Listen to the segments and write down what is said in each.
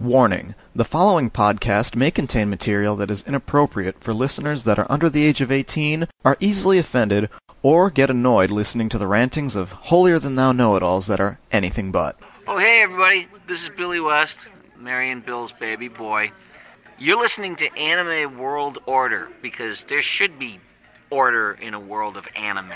Warning the following podcast may contain material that is inappropriate for listeners that are under the age of 18, are easily offended, or get annoyed listening to the rantings of holier than thou know it alls that are anything but. Oh, hey, everybody. This is Billy West, Marion Bill's baby boy. You're listening to Anime World Order because there should be order in a world of anime.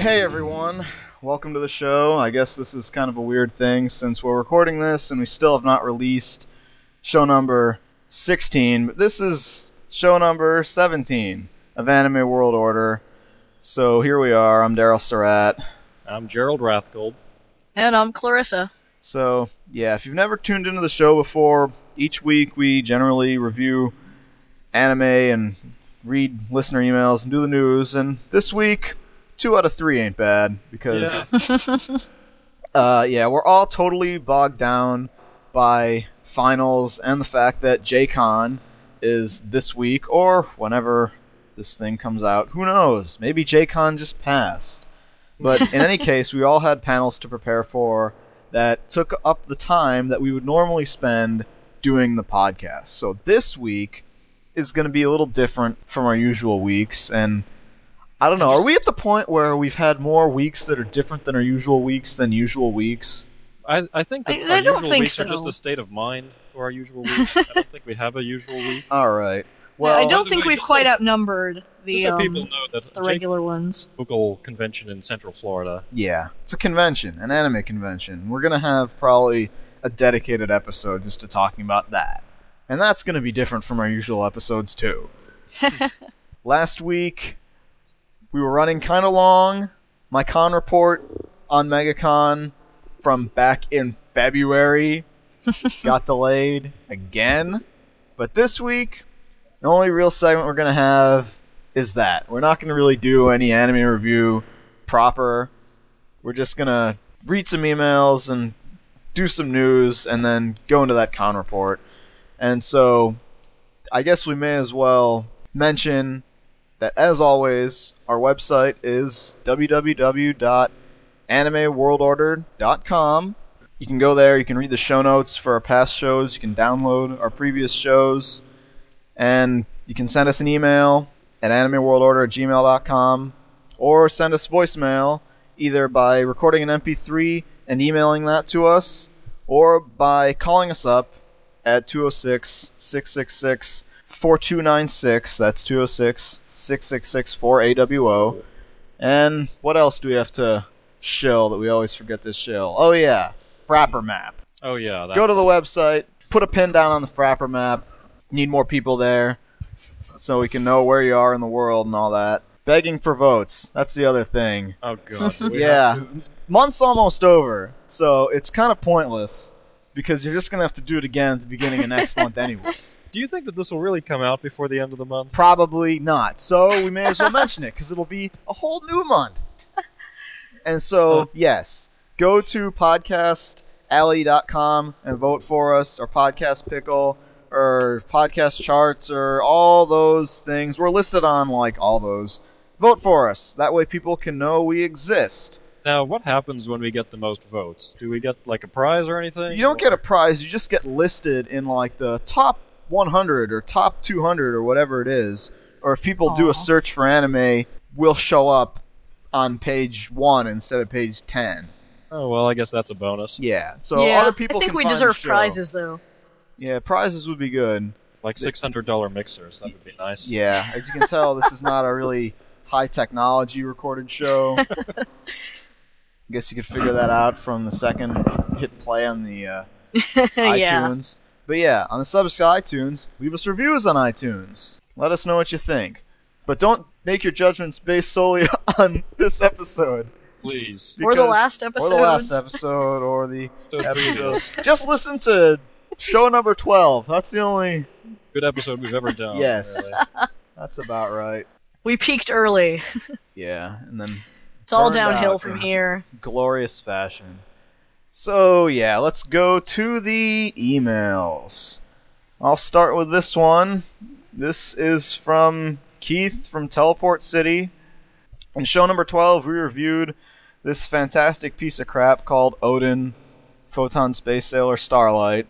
Hey everyone, welcome to the show. I guess this is kind of a weird thing since we're recording this and we still have not released show number 16, but this is show number 17 of Anime World Order. So here we are. I'm Daryl Surratt. I'm Gerald Rathkolb. And I'm Clarissa. So, yeah, if you've never tuned into the show before, each week we generally review anime and read listener emails and do the news. And this week, two out of three ain't bad because, uh, yeah, we're all totally bogged down by finals and the fact that Jacon is this week or whenever this thing comes out. Who knows? Maybe Jacon just passed. But in any case, we all had panels to prepare for that took up the time that we would normally spend doing the podcast. So this week is going to be a little different from our usual weeks and I don't know. Are we at the point where we've had more weeks that are different than our usual weeks than usual weeks? I, I think that I- our I don't usual think weeks are just a state of mind for our usual weeks. I don't think we have a usual week. All right. Well, Well, I don't think way, we've quite so- outnumbered the so um, people know that the Jake regular ones. Google convention in Central Florida. yeah, it's a convention, an anime convention. We're gonna have probably a dedicated episode just to talking about that, and that's gonna be different from our usual episodes too. Last week, we were running kind of long. My con report on MegaCon from back in February got delayed again. But this week, the only real segment we're going to have is that. We're not going to really do any anime review proper. We're just going to read some emails and do some news and then go into that con report. And so, I guess we may as well mention that, as always, our website is www.animeworldorder.com. You can go there, you can read the show notes for our past shows, you can download our previous shows, and you can send us an email at animeworldorder at gmail.com or send us voicemail either by recording an MP3 and emailing that to us or by calling us up at 206 666 4296. That's 206 666 4AWO. And what else do we have to shill that we always forget to shill? Oh, yeah. Frapper map. Oh yeah, that Go to the website, put a pin down on the Frapper map. Need more people there so we can know where you are in the world and all that. Begging for votes. That's the other thing. Oh god. Yeah. to- Month's almost over, so it's kind of pointless because you're just going to have to do it again at the beginning of next month anyway. Do you think that this will really come out before the end of the month? Probably not. So we may as well mention it because it'll be a whole new month. And so, oh. yes, go to podcastalley.com and vote for us, or Podcast Pickle, or Podcast Charts, or all those things. We're listed on like all those. Vote for us. That way people can know we exist. Now, what happens when we get the most votes? Do we get like a prize or anything? You don't get a prize, you just get listed in like the top 100 or top 200 or whatever it is. Or if people do a search for anime, we'll show up on page 1 instead of page 10. Oh well, I guess that's a bonus. Yeah. So yeah, other people I think can we find deserve show. prizes though. Yeah, prizes would be good. Like six hundred dollar mixers. That would be nice. Yeah, as you can tell, this is not a really high technology recorded show. I guess you could figure that out from the second hit play on the uh, yeah. iTunes. But yeah, on the Subscribe iTunes, leave us reviews on iTunes. Let us know what you think. But don't make your judgments based solely on this episode. Please. Or the last episode. Or the last episode, or the Those episode. Just listen to show number 12. That's the only. Good episode we've ever done. Yes. really. That's about right. We peaked early. Yeah, and then It's all downhill from here. glorious fashion. So, yeah, let's go to the emails. I'll start with this one. This is from Keith from Teleport City. In show number 12, we reviewed this fantastic piece of crap called Odin Photon Space Sailor Starlight.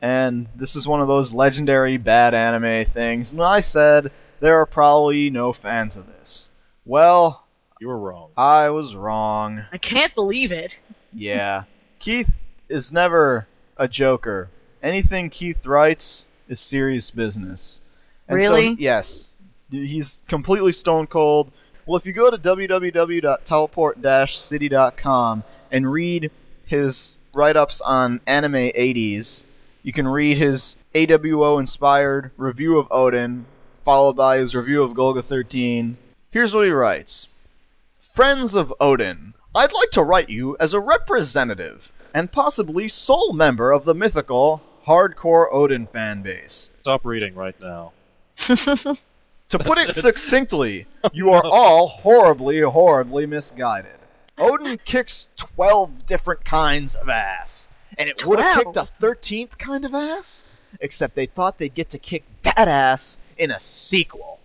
And this is one of those legendary bad anime things. And I said there are probably no fans of this. Well, You were wrong. I was wrong. I can't believe it. Yeah. Keith is never a joker. Anything Keith writes is serious business. And so- Really? yes. He's completely stone cold. Well, if you go to www.teleport-city.com and read his write-ups on anime 80s, you can read his AWO-inspired review of Odin, followed by his review of Golgo 13. Here's what he writes. Friends of Odin, I'd like to write you as a representative and possibly sole member of the mythical hardcore Odin fan base. Stop reading right now. To put it succinctly, you are all horribly, horribly misguided. Odin kicks 12 different kinds of ass. And it would have kicked a 13th kind of ass, except they thought they'd get to kick that ass in a sequel.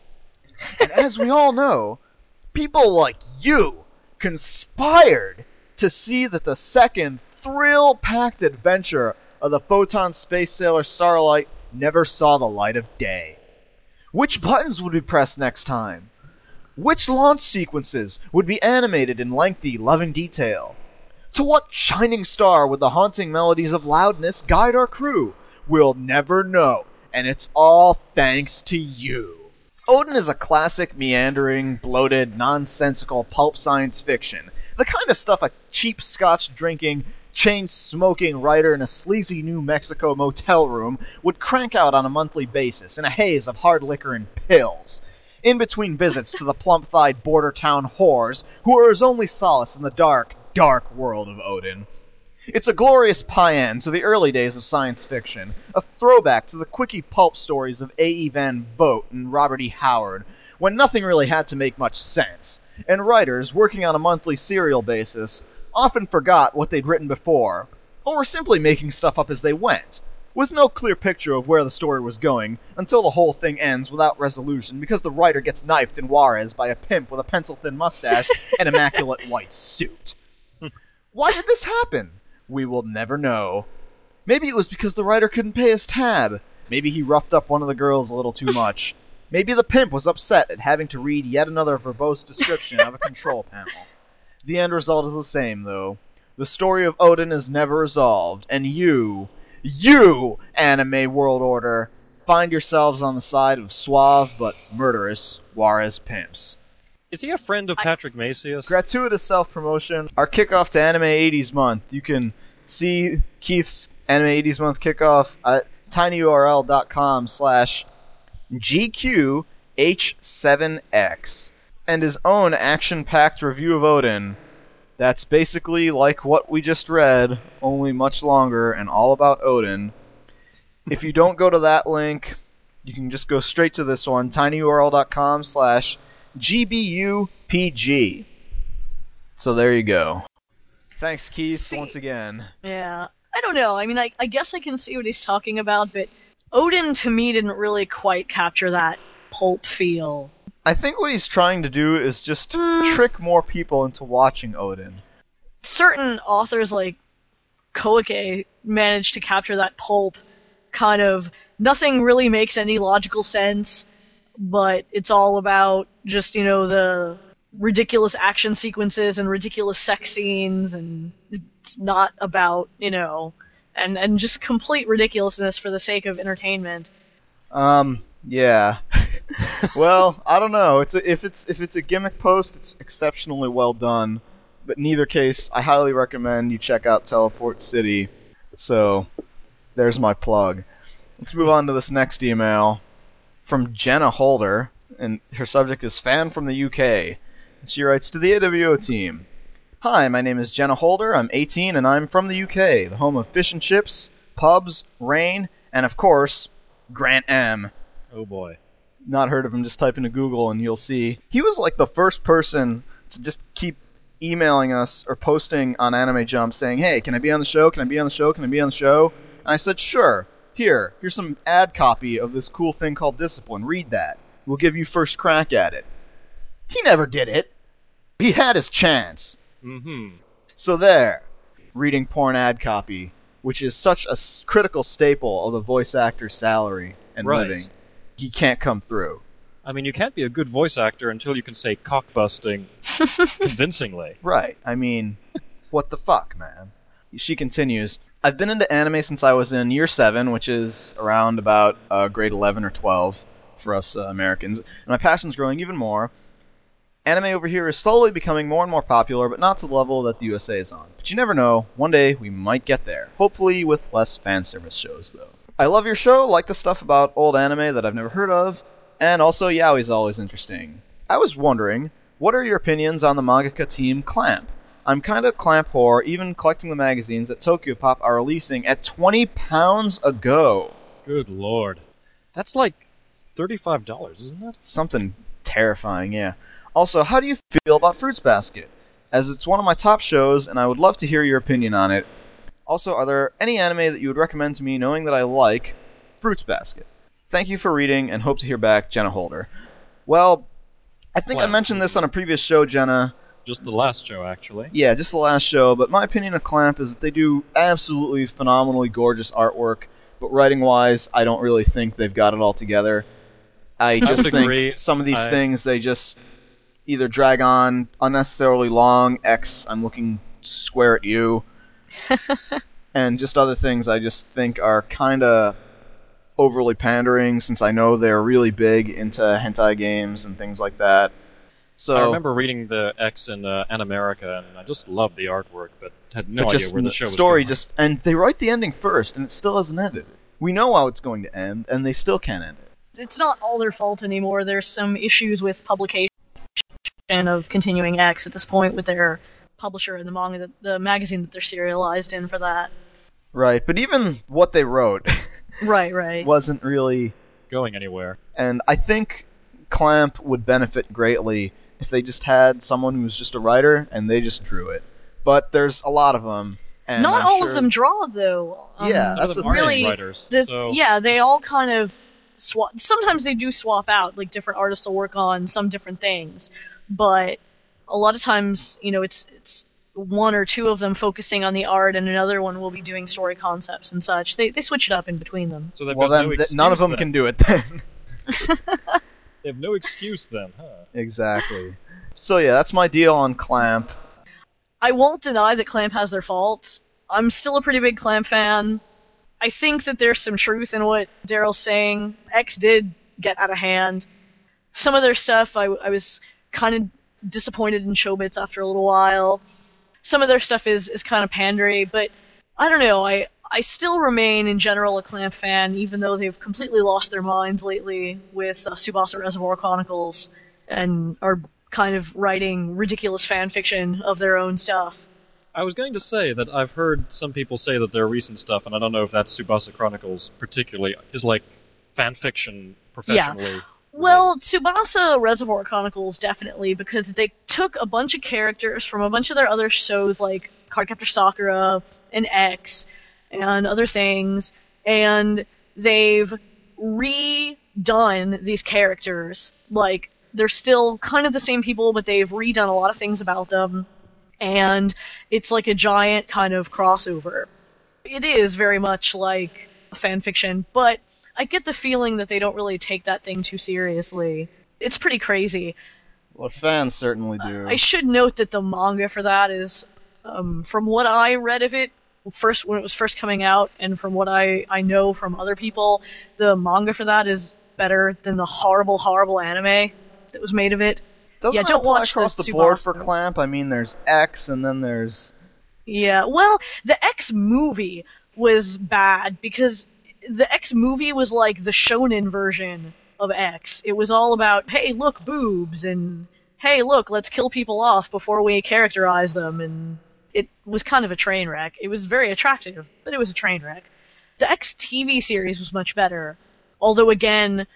And as we all know, people like you conspired to see that the second thrill packed adventure of the Photon Space Sailor Starlight never saw the light of day. Which buttons would be pressed next time? Which launch sequences would be animated in lengthy, loving detail? To what shining star would the haunting melodies of loudness guide our crew? We'll never know, and it's all thanks to you. Odin is a classic, meandering, bloated, nonsensical pulp science fiction. The kind of stuff a cheap scotch drinking, chain smoking writer in a sleazy New Mexico motel room would crank out on a monthly basis in a haze of hard liquor and pills. In between visits to the plump thighed border town whores who are his only solace in the dark, dark world of Odin. It's a glorious paean to the early days of science fiction, a throwback to the quickie pulp stories of A.E. Van Vogt and Robert E. Howard, when nothing really had to make much sense, and writers, working on a monthly serial basis, often forgot what they'd written before, or were simply making stuff up as they went, with no clear picture of where the story was going, until the whole thing ends without resolution because the writer gets knifed in Juarez by a pimp with a pencil thin mustache and immaculate white suit. Why did this happen? We will never know. Maybe it was because the writer couldn't pay his tab. Maybe he roughed up one of the girls a little too much. Maybe the pimp was upset at having to read yet another verbose description of a control panel. The end result is the same, though. The story of Odin is never resolved, and you, you, Anime World Order, find yourselves on the side of suave but murderous Juarez pimps. Is he a friend of Patrick Macias? Gratuitous self promotion. Our kickoff to Anime 80s Month. You can see Keith's Anime 80s Month kickoff at tinyurl.com slash GQH7X. And his own action packed review of Odin. That's basically like what we just read, only much longer and all about Odin. If you don't go to that link, you can just go straight to this one, tinyurl.com slash GBUPG. So there you go. Thanks, Keith, See- once again. Yeah. I don't know. I mean, I, I guess I can see what he's talking about, but Odin to me didn't really quite capture that pulp feel. I think what he's trying to do is just mm. trick more people into watching Odin. Certain authors like Koike managed to capture that pulp kind of nothing really makes any logical sense, but it's all about just, you know, the ridiculous action sequences and ridiculous sex scenes and it's not about, you know, and and just complete ridiculousness for the sake of entertainment. Um, yeah. well, I don't know. It's a, if it's if it's a gimmick post, it's exceptionally well done. But in either case, I highly recommend you check out Teleport City. So, there's my plug. Let's move on to this next email from Jenna Holder, and her subject is fan from the UK. She writes to the AWO team. Hi, my name is Jenna Holder. I'm 18 and I'm from the UK, the home of fish and chips, pubs, rain, and of course, Grant M. Oh boy. not heard of him, just type into Google and you'll see. He was like the first person to just keep emailing us or posting on Anime Jump saying, "Hey, can I be on the show? Can I be on the show? Can I be on the show?" And I said, "Sure. Here, here's some ad copy of this cool thing called Discipline. Read that. We'll give you first crack at it." He never did it. He had his chance. Mm-hmm. So there, reading porn ad copy, which is such a s- critical staple of the voice actor's salary and Right. living. He can't come through. I mean, you can't be a good voice actor until you can say cockbusting convincingly. Right. I mean, what the fuck, man? She continues. I've been into anime since I was in year seven, which is around about uh, grade 11 or 12 for us uh, Americans, and my passion's growing even more. Anime over here is slowly becoming more and more popular, but not to the level that the USA is on. But you never know. One day we might get there. Hopefully with less fan service shows, though. I love your show, like the stuff about old anime that I've never heard of, and also yaoi's always interesting. I was wondering, what are your opinions on the mangaka team Clamp? I'm kind of Clamp whore, even collecting the magazines that Tokyo Pop are releasing at 20 pounds a go. Good lord. That's like $35, isn't it? Something terrifying, yeah. Also, how do you feel about Fruits Basket? As it's one of my top shows, and I would love to hear your opinion on it. Also, are there any anime that you would recommend to me knowing that I like Fruits Basket? Thank you for reading, and hope to hear back, Jenna Holder. Well, I think I mentioned this on a previous show, Jenna. Just the last show, actually. Yeah, just the last show, but my opinion of Clamp is that they do absolutely phenomenally gorgeous artwork, but writing wise, I don't really think they've got it all together. I just think agree. some of these I- things they just either drag on unnecessarily long. X, I'm looking square at you, and just other things I just think are kind of overly pandering. Since I know they're really big into hentai games and things like that. So I remember reading the X in uh, An America, and I just loved the artwork, but had no but idea just where the the show was story going. just and they write the ending first and it still hasn't ended we know how it's going to end and they still can't end it It's not all their fault anymore. There's some issues with publication of Continuing X at this point with their publisher and the manga, that, the magazine that they're serialized in for that. right but even what they wrote Right, right. wasn't really going anywhere. and i think clamp would benefit greatly if they just had someone who was just a writer and they just drew it but there's a lot of them and Not I'm all sure- of them draw though. Um, Yeah, Some that's of them the thing. really writers. the, so yeah, they all kind of swap. Sometimes they do swap out. Like different artists will work on some different things, but a lot of times, you know, it's it's one or two of them focusing on the art, and another one will be doing story concepts and such. They they switch it up in between them. So they've well got then no th- none of them then. can do it then They have no excuse then, huh? exactly so yeah that's my deal on clamp I won't deny that Clamp has their faults. I'm still a pretty big Clamp fan. I think that there's some truth in what Daryl's saying. X did get out of hand. Some of their stuff, I, I was kind of disappointed in Chobits after a little while. Some of their stuff is, is kind of pandery, but I don't know. I, I still remain, in general, a Clamp fan, even though they've completely lost their minds lately with uh, Tsubasa Reservoir Chronicles and are kind of writing ridiculous fan fiction of their own stuff. I was going to say that I've heard some people say that their recent stuff, and I don't know if that's Tsubasa Chronicles particularly, is like fan fiction professionally. Well, Tsubasa Reservoir Chronicles definitely because they took a bunch of characters from a bunch of their other shows like Cardcaptor Sakura and X and other things, and they've redone these characters. Like they're still kind of the same people, but they've redone a lot of things about them, and it's like a giant kind of crossover. It is very much like fan fiction, but I get the feeling that they don't really take that thing too seriously. It's pretty crazy. well fans certainly do I should note that the manga for that is, um, from what I read of it, first when it was first coming out, and from what I, I know from other people, the manga for that is better than the horrible, horrible anime that was made of it. Doesn't yeah, don't watch across the the board for clamp i mean there's x and then there's Yeah, well, the X movie was bad because the X movie was like the shonen version of X. It was all about, hey, look, boobs, and hey, look, let's kill people off before we characterize them, and it was kind of a train wreck. It was very attractive, but it was a train wreck. The X TV series was much better, although again,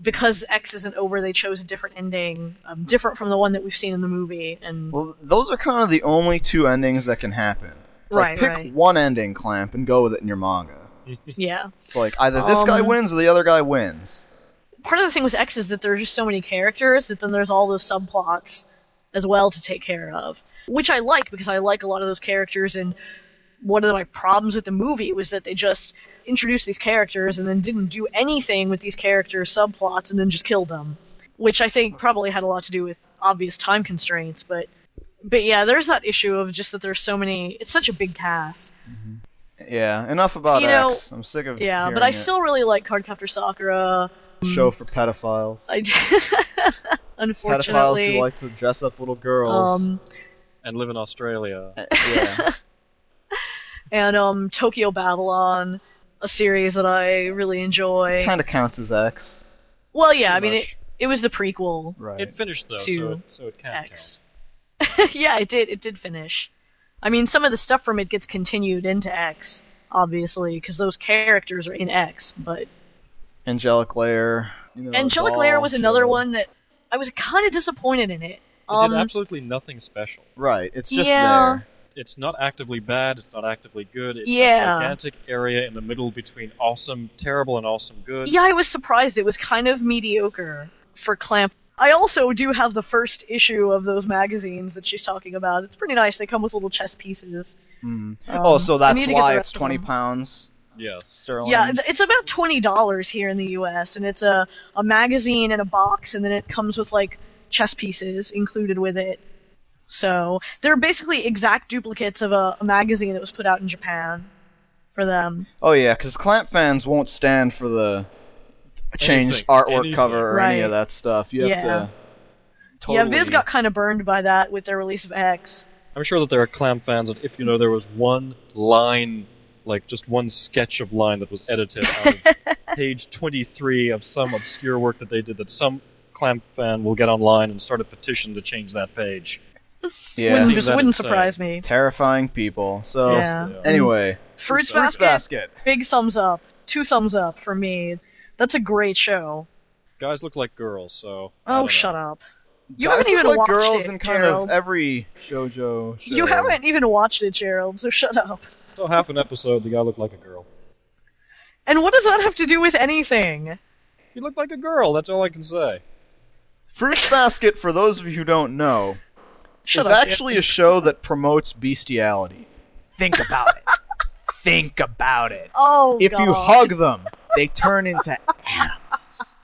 because X isn't over, they chose a different ending, um, different from the one that we've seen in the movie. And Well, those are kind of the only two endings that can happen. It's like, Right, pick right. one ending, Clamp, and go with it in your manga. Yeah, It's like either this guy Um, wins or the other guy wins. part of the thing with X is that there's just so many characters that then there's all those subplots as well to take care of, which I like because I like a lot of those characters. And one of my problems with the movie was that they just introduced these characters and then didn't do anything with these characters' subplots and then just killed them, which I think probably had a lot to do with obvious time constraints. But but yeah, there's that issue of just that there's so many. It's such a big cast. Yeah, enough about You know, X. I'm sick of Yeah, but I it. still really like Cardcaptor Sakura. show for pedophiles. I pedophiles who like to dress up little girls. um, And live in Australia. yeah. and um, Tokyo Babylon, a series that I really enjoy. kind of counts as X. well, yeah, I mean, it, it was the prequel Right. It finished though, To so it, so it can't X. yeah, it did. It did finish. I mean, some of the stuff from it gets continued into X, obviously, because those characters are in X. But Angelic Layer. You know, Angelic doll Layer was another show. one that I was kind of disappointed in it. It Um, did absolutely nothing special. Right. It's just Yeah. there. It's not actively bad. It's not actively good. It's Yeah. a gigantic area in the middle between awesome, terrible, and awesome good. Yeah, I was surprised. It was kind of mediocre for Clamp. I also do have the first issue of those magazines that she's talking about. It's pretty nice. They come with little chess pieces. oh, so Um, that's need to get why it's twenty pounds Yes. sterling. Yeah, it's about twenty dollars here in the U.S. and it's a a magazine and a box, and then it comes with like chess pieces included with it. So they're basically exact duplicates of a, a magazine that was put out in Japan for them. Oh yeah, because Clamp fans won't stand for the changed Anything. artwork Anything. cover or any of that stuff. You have Yeah. to. Totally, Yeah, Viz got kind of burned by that with their release of X. I'm sure that there are Clamp fans that if you know there was one line, like just one sketch of line that was edited out of page 23 of some obscure work that they did, that some Clamp fan will get online and start a petition to change that page. yeah, wouldn't just wouldn't insane. surprise me. terrifying people. So Yeah. anyway, Fruits, Fruits Basket, Basket. big thumbs up, two thumbs up for me. That's a great show. Guys look like girls, so. Oh, shut up! You Guys haven't even look like watched girls it, in kind Gerald. of every shojo show. You haven't even watched it, Gerald. So shut up. So half an episode, the guy looked like a girl. And what does that have to do with anything? He looked like a girl. That's all I can say. Fruits Basket, for those of you who don't know, Shut is up. actually a show that promotes bestiality. Think about it. Think about it. oh, If God. you hug them, they turn into animals.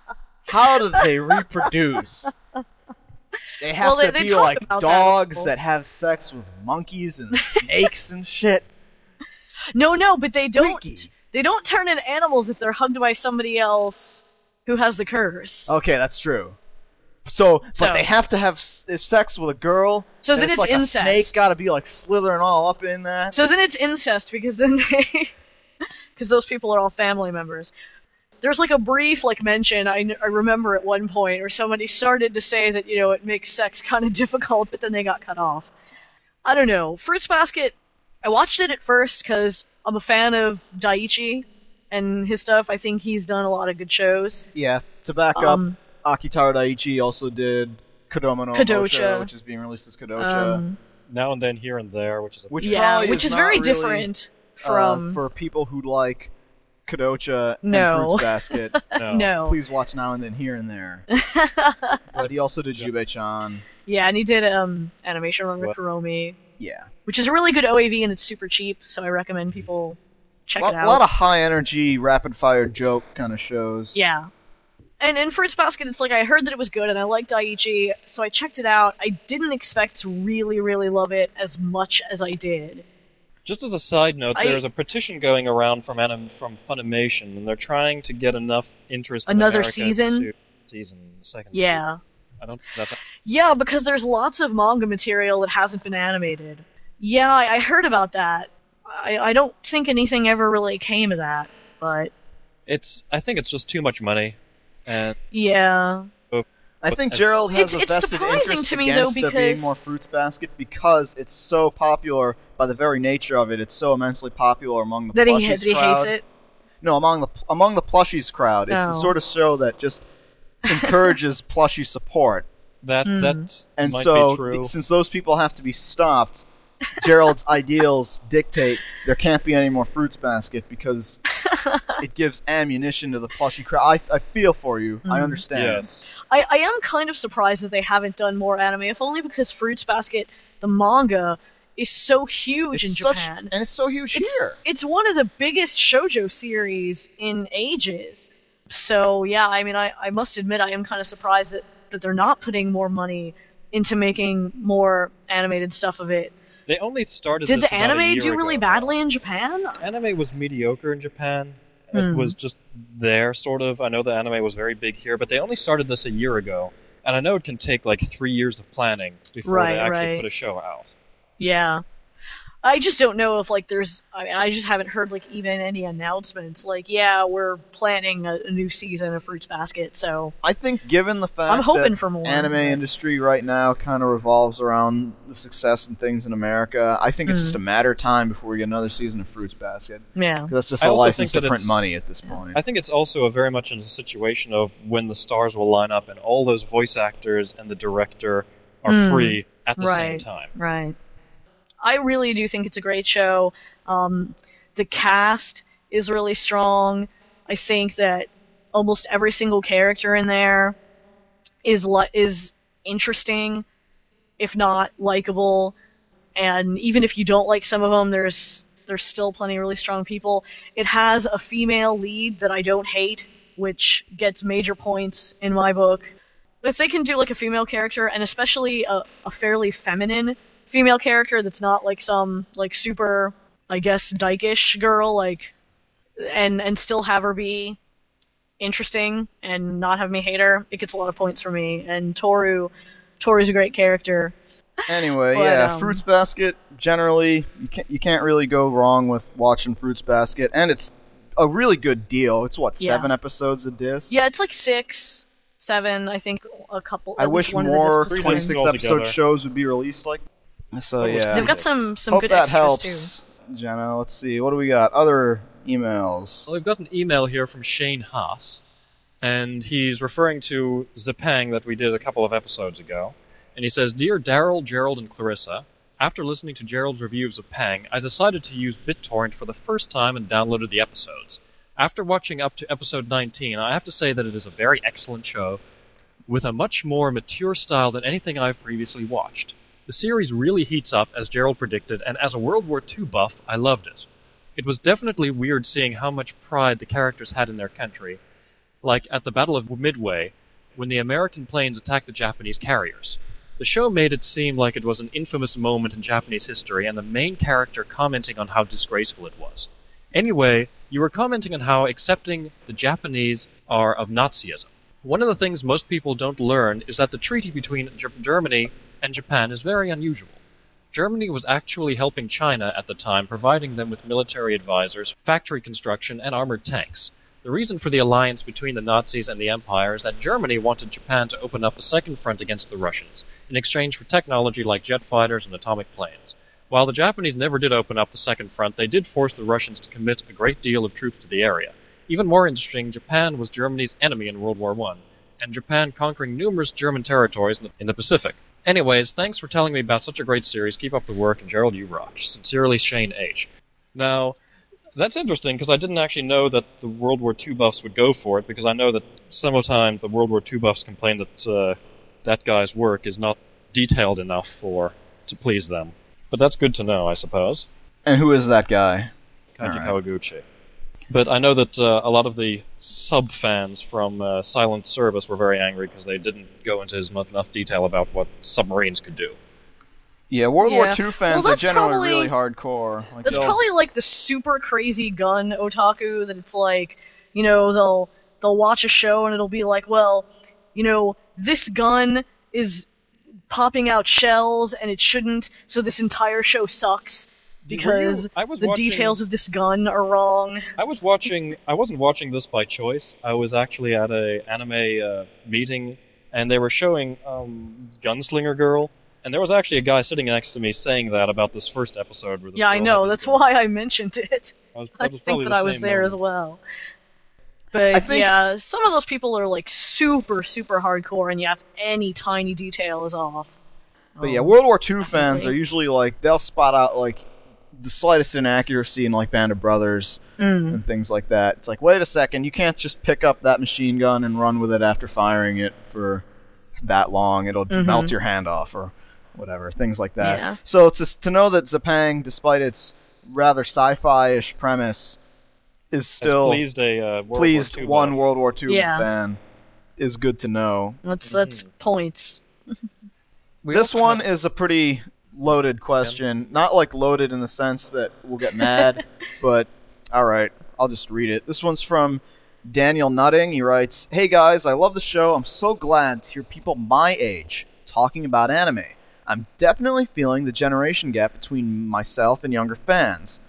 How do they reproduce? They have Well, to they be like about that dogs that have sex with monkeys and snakes and shit. No, no, but they don't. Freaky. They don't turn into animals if they're hugged by somebody else who has the curse. Okay, that's true. So, but they have to have s- sex with a girl. So then it's like incest. A snake got to be like slithering all up in that. So then it's incest because then they, because those people are all family members. There's like a brief like mention I, I remember at one point where somebody started to say that you know it makes sex kind of difficult, but then they got cut off. I don't know. Fruits Basket. I watched it at first because I'm a fan of Daichi and his stuff. I think he's done a lot of good shows. Yeah, to back Um, up, Akitaro Daichi also did Kodomo no Kodocha. Omocha, which is being released as Kodocha. Um, Now and then, here and there, which is a Which yeah, which is is very really, different uh, from for people who like Kodocha No. and Fruits Basket. no. no. Please watch now and then, here and there. but he also did Jubei-chan. Yeah, and he did um animation on What? Kuromi, Yeah, which is a really good OAV and it's super cheap, so I recommend people check a lot, it out. a lot of high energy, rapid fire joke kind of shows. yeah. And in Fruits Basket, it's like I heard that it was good and I liked Daichi, so I checked it out. I didn't expect to really, really love it as much as I did. Just as a side note, I- there's a petition going around from anim- from Funimation, and they're trying to get enough interest. Another America season? Season, second. Yeah. season. I don't. That's Yeah, because there's lots of manga material that hasn't been animated. Yeah, I, I heard about that. I, I don't think anything ever really came of that, but it's. I think it's just too much money, and yeah. I think Gerald has It's- a it's vested surprising interest to me, though, against there being because- more Fruits Basket because it's so popular by the very nature of it. It's so immensely popular among the That he, plushies that he crowd. hates it. No, among the among the plushies crowd, it's the sort of show that just encourages plushy support. That Hmm. that And might so, be true. th- since those people have to be stopped, Gerald's ideals dictate there can't be any more Fruits Basket because it gives ammunition to the plushy crowd. I, I feel for you. I Mm. understand. yes. I, I am kind of surprised that they haven't done more anime, if only because Fruits Basket, the manga, is so huge It's in such- Japan. and it's so huge It's, here. it's one of the biggest shoujo series in ages. So yeah, I mean, I, I must admit I am kind of surprised that, that they're not putting more money into making more animated stuff of it. They only started. Did the anime do really ago. badly in Japan? Anime was mediocre in Japan. Hmm. It was just there, sort of. I know the anime was very big here, but they only started this a year ago, and I know it can take like three years of planning before Right, they actually right. put a show out. Yeah. I just don't know if like there's I mean I just haven't heard like even any announcements like yeah we're planning a, a new season of Fruits Basket so I think, given the fact I'm hoping that for more. anime industry right now kind of revolves around the success and things in America, I think it's Mm. just a matter of time before we get another season of Fruits Basket. Yeah, that's just I a license to print money at this point. I think it's also a very much in a situation of when the stars will line up and all those voice actors and the director are Mm, free at the same time. right I really do think it's a great show um, the cast is really strong I think that almost every single character in there is li- is interesting if not likable and even if you don't like some of them, there's there's still plenty of really strong people. It has a female lead that I don't hate, which gets major points in my book. If they can do like a female character, and especially a, a fairly feminine female character that's not like some like super, I guess, dykish girl, like, and and still have her be interesting and not have me hate her, it gets a lot of points for me. And Toru, Toru's a great character. Anyway, But, yeah, um, Fruits Basket. Generally, you can't you can't really go wrong with watching Fruits Basket, and it's a really good deal. It's what Yeah. seven episodes a disc. Yeah, it's like six, seven. I think a couple. I at least wish one of the more Three fine. 26 episode shows would be released like. So Almost yeah, They've got some some hope good that extras helps. too. Jenna, let's see. What do we got? Other emails. Well, we've got an email here from Shane Haas, and he's referring to Zipang that we did a couple of episodes ago. And he says, Dear Daryl, Gerald, and Clarissa, after listening to Gerald's review of Zipang, I decided to use BitTorrent for the first time and downloaded the episodes. After watching up to episode 19, I have to say that it is a very excellent show with a much more mature style than anything I've previously watched. The series really heats up, as Gerald predicted, and as a World War II buff, I loved it. It was definitely weird seeing how much pride the characters had in their country, like at the Battle of Midway, when the American planes attacked the Japanese carriers. The show made it seem like it was an infamous moment in Japanese history, and the main character commenting on how disgraceful it was. Anyway, you were commenting on how accepting the Japanese are of Nazism. One of the things most people don't learn is that the treaty between Ger- Germany and Japan is very unusual. Germany was actually helping China at the time, providing them with military advisors, factory construction, and armored tanks. The reason for the alliance between the Nazis and the Empire is that Germany wanted Japan to open up a second front against the Russians, in exchange for technology like jet fighters and atomic planes. While the Japanese never did open up the second front, they did force the Russians to commit a great deal of troops to the area. Even more interesting, Japan was Germany's enemy in World War I, and Japan conquering numerous German territories in the, in the Pacific. Anyways, thanks for telling me about such a great series. Keep up the work, and Gerald, you rock. Sincerely, Shane H. Now, that's interesting because I didn't actually know that the World War II buffs would go for it because I know that sometimes the World War II buffs complain that uh, that guy's work is not detailed enough for to please them. But that's good to know, I suppose. And who is that guy? Kaiji Alright. Kawaguchi. But I know that uh, a lot of the sub fans from uh, Silent Service were very angry because they didn't go into as much enough detail about what submarines could do. Yeah, World War Yeah. II fans Well, are that's generally probably- really hardcore. Like That's they'll- probably like the super crazy gun otaku that it's like, you know, they'll they'll watch a show and it'll be like, well, you know, this gun is popping out shells and it shouldn't, so this entire show sucks because I was the watching- details of this gun are wrong. I was watching. I wasn't watching this by choice. I was actually at a anime uh, meeting, and they were showing um, Gunslinger Girl, and there was actually a guy sitting next to me saying that about this first episode. Where this Yeah, I know. That's gun. why I mentioned it. I, was, I was think that I was same there as well. But think- yeah, some of those people are like super, super hardcore, and yeah, if any tiny detail is off. But yeah, World War II fans are usually like they'll spot out like the slightest inaccuracy in like Band of Brothers Mm. and things like that. It's like, wait a second, you can't just pick up that machine gun and run with it after firing it for that long. It'll melt your hand off or whatever, things like that. Yeah. So to to know that Zipang, despite its rather sci-fi-ish premise, is Has still pleased a uh, World War pleased II one. World War II Yeah. fan is good to know. That's that's points. We this also one have- is a pretty loaded question. Not like loaded in the sense that we'll get mad, but all right, I'll just read it. This one's from Daniel Nutting. He writes, "Hey guys, I love the show. I'm so glad to hear people my age talking about anime. I'm definitely feeling the generation gap between myself and younger fans.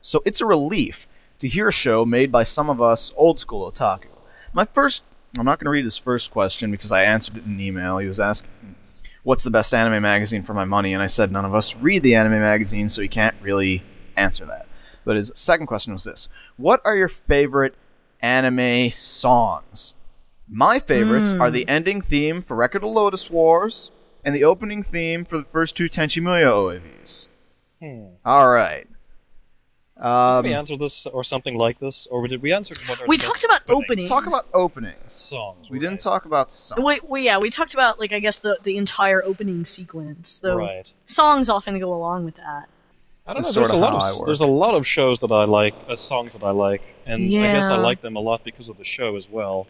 So it's a relief to hear a show made by some of us old school otaku. My first I'm not going to read his first question because I answered it in an email. He was asking what's the best anime magazine for my money and I said none of us read the anime magazine so he can't really answer that. But his second question was this. What are your favorite anime songs? My favorites are the ending theme for Record of Lodoss Wars and the opening theme for the first two Tenchi Muyo OAVs. Hmm. All right. Did Um, we answer this or something like this, or did we answer? What We talked about openings? openings. talk about openings. songs. We right. didn't talk about songs. We, we yeah, we talked about like I guess the the entire opening sequence. Though Right. songs often go along with that. I don't know. There's a lot of I s- there's a lot of shows that I like, uh, songs that I like, and I guess I like them a lot because of the show as well.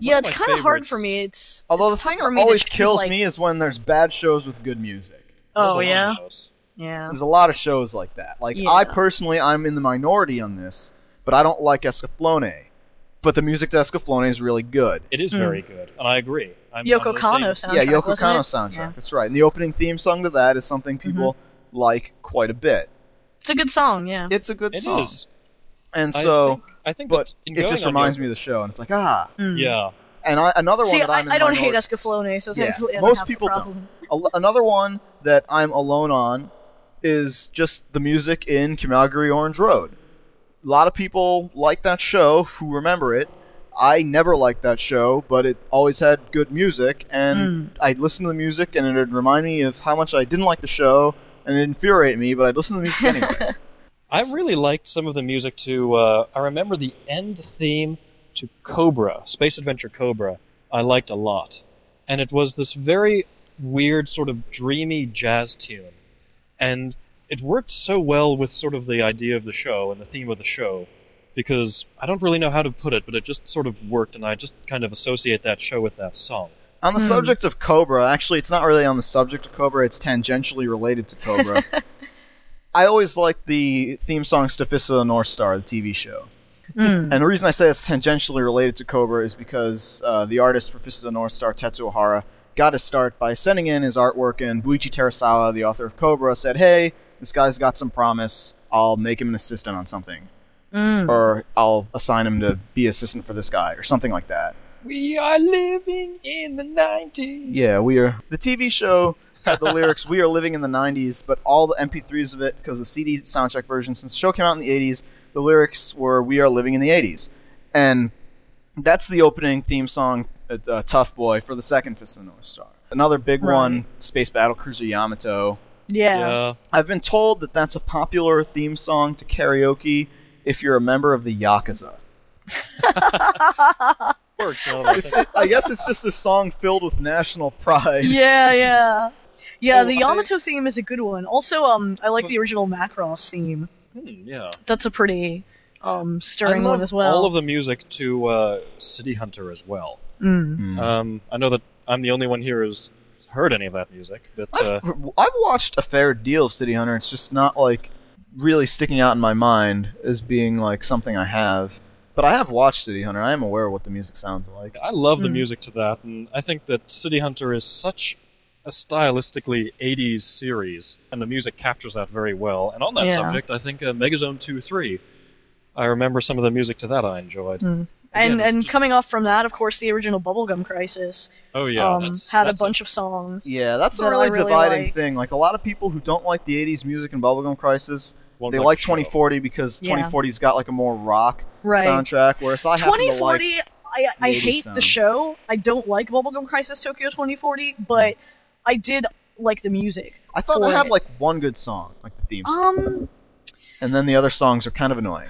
Yeah, of it's kind of hard for me. It's Although the it's tough thing that always kills like- me is when there's bad shows with good music. Oh yeah, those. Yeah. There's a lot of shows like that. Like Yeah. I personally, I'm in the minority on this, but I don't like Escaflowne. But the music to Escaflowne is really good. It is very good, and I agree. I'm, Hmm. Yoko I'm Kanno soundtrack. yeah, Yoko wasn't Kanno it? soundtrack. Yeah. Mm-hmm. That's right. And the opening theme song to that is something people like quite a bit. It's a good song. Yeah. It's a good It song. is. And I so, think, I think but it just reminds Yoko- me of the show, and it's like ah. Yeah, And I, another Hmm. See, one that I, I'm in I don't hate minority- Escaflowne, so Yeah, thankfully I don't most have the people problem. don't. Another one that I'm alone on is just the music in Kimagure Orange Road. A lot of people like that show who remember it. I never liked that show, but it always had good music, and I'd listen to the music, and it'd remind me of how much I didn't like the show, and it infuriate me, but I'd listen to the music anyway. I really liked some of the music to. Uh, I remember the end theme to Cobra, Space Adventure Cobra. I liked a lot, and it was this very weird, sort of dreamy jazz tune, and it worked so well with sort of the idea of the show and the theme of the show, because I don't really know how to put it, but it just sort of worked, and I just kind of associate that show with that song. On the subject of Cobra, actually, it's not really on the subject of Cobra, it's tangentially related to Cobra. I always liked the theme song to the North Star, the TV show. And the reason I say it's tangentially related to Cobra is because uh, the artist for Fist of the North Star, Tetsuo Hara, got his start by sending in his artwork, and Buichi Terasawa, the author of Cobra, said, Hey, this guy's got some promise. I'll make him an assistant on something. Mm. Or I'll assign him to be assistant for this guy, or something like that. We are living in the nineties. Yeah, we are. The TV show had the lyrics "We are living in the '90s," but all the MP3s of it, because the CD soundtrack version, since the show came out in the '80s, the lyrics were "We are living in the '80s," and that's the opening theme song, uh, uh, "Tough Boy" for the second Fist of the North Star. Another big Right. one, Space Battle Cruiser Yamato. Yeah. Yeah. I've been told that that's a popular theme song to karaoke if you're a member of the Yakuza. Works. I It's, I guess it's just a song filled with national pride. Yeah, yeah. Yeah, Oh, the I- Yamato theme is a good one. Also, um, I like the original Macross theme. Hmm, yeah. That's a pretty um I stirring love one as well. all of the music to uh, City Hunter as well. Mm. Um, I know that I'm the only one here who's heard any of that music, but uh, I've, I've watched a fair deal of City Hunter. It's just not like really sticking out in my mind as being like something I have. But I have watched City Hunter. I am aware of what the music sounds like. I love the music to that, and I think that City Hunter is such a stylistically 80s series, and the music captures that very well. And on that Yeah. subject, I think uh, Megazone 2 3, I remember some of the music to that I enjoyed. And Again, and just- coming off from that, of course, the original Bubblegum Crisis Oh, yeah. um, that's, had that's a bunch of songs. Yeah, that's a That I really, really dividing like. thing. Like a lot of people who don't like the '80s music and Bubblegum Crisis, Won't they like like show. 2040 because Yeah. 2040's got like a more rock. Right. soundtrack. Whereas I happen to like 2040, I, I the hate sound. the show. I don't like Bubblegum Crisis Tokyo 2040, but I did like the music. I thought for it had like one good song, like the theme song, Um, and then the other songs are kind of annoying.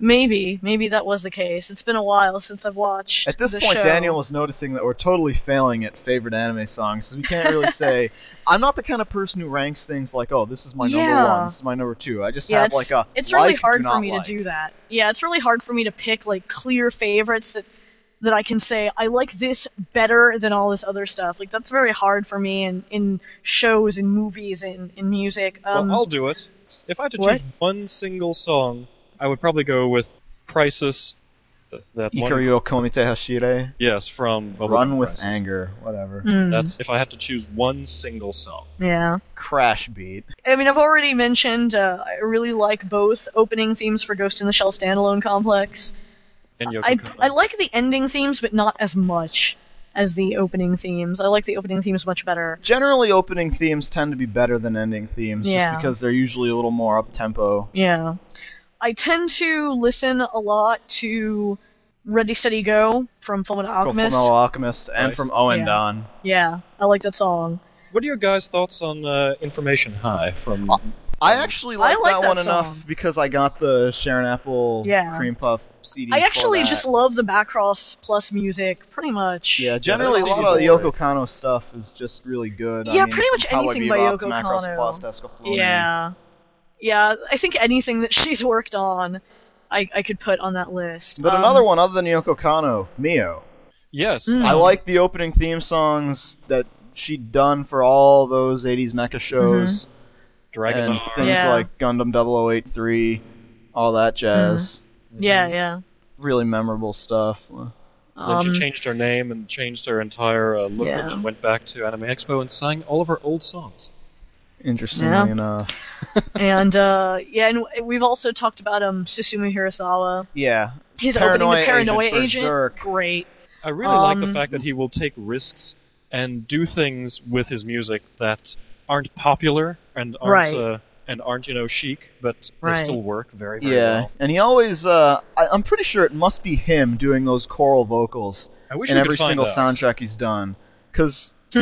Maybe, maybe that was the case. It's been a while since I've watched. At this the point, show. Daniel is noticing that we're totally failing at favorite anime songs. So we can't really say. I'm not the kind of person who ranks things like, "Oh, this is my number one, this is my number two. I just Yeah, have it's, like a. it's really like, hard do for me like. to do that. Yeah, it's really hard for me to pick like clear favorites that that I can say I like this better than all this other stuff. Like that's very hard for me in in shows and movies and in music. Um, well, I'll do it. If I had to what? choose one single song, I would probably go with Crisis. That one, Ikaruyo Komite Hashire. yes, from Bubblegum Run with Crisis. anger, whatever. hmm, That's if I had to choose one single song. yeah. Crash beat. I mean, I've already mentioned uh, I really like both opening themes for Ghost in the Shell standalone complex. And Yoko I, I like the ending themes, but not as much as the opening themes. I like the opening themes much better. Generally, opening themes tend to be better than ending themes, Yeah. just because they're usually a little more up tempo. Yeah. I tend to listen a lot to Ready Steady Go from Fullmetal From Alchemist. Fullmetal Alchemist and Right. from Owen Yeah. Don. Yeah, I like that song. What are your guys' thoughts on uh, Information High from? I actually like, like that, that one song. enough because I got the Sharon Apple Yeah. Cream Puff CD. I for actually that. just love the Macross Plus music, pretty much. Yeah, generally a lot of super Yoko Kanno stuff is just really good. I Yeah, mean, pretty much Cowboy anything by Bebop, Yoko Macross Kanno. Plus, Yeah. Yeah, I think anything that she's worked on, I, I could put on that list. But Um, another one other than Yoko Kanno, Mio. Yes, Mm. I like the opening theme songs that she'd done for all those 80s mecha shows Dragon and Arm. things Yeah. like Gundam 0083, all that jazz. Yeah, yeah. Really memorable stuff. Then Um, she changed her name and changed her entire uh, look Yeah. and went back to Anime Expo and sang all of her old songs. Interestingly Yeah. enough. and uh, yeah, and we've also talked about um Susumu Hirasawa. Yeah. His Paranoia opening, the Paranoia Agent, Agent, Berserk. great. I really like the Um, fact that he will take risks and do things with his music that aren't popular and aren't Right. uh, and aren't you know chic, but Right. they still work very very Yeah, well. and he always, uh, I, I'm pretty sure it must be him doing those choral vocals I wish in every single out. soundtrack he's done. Because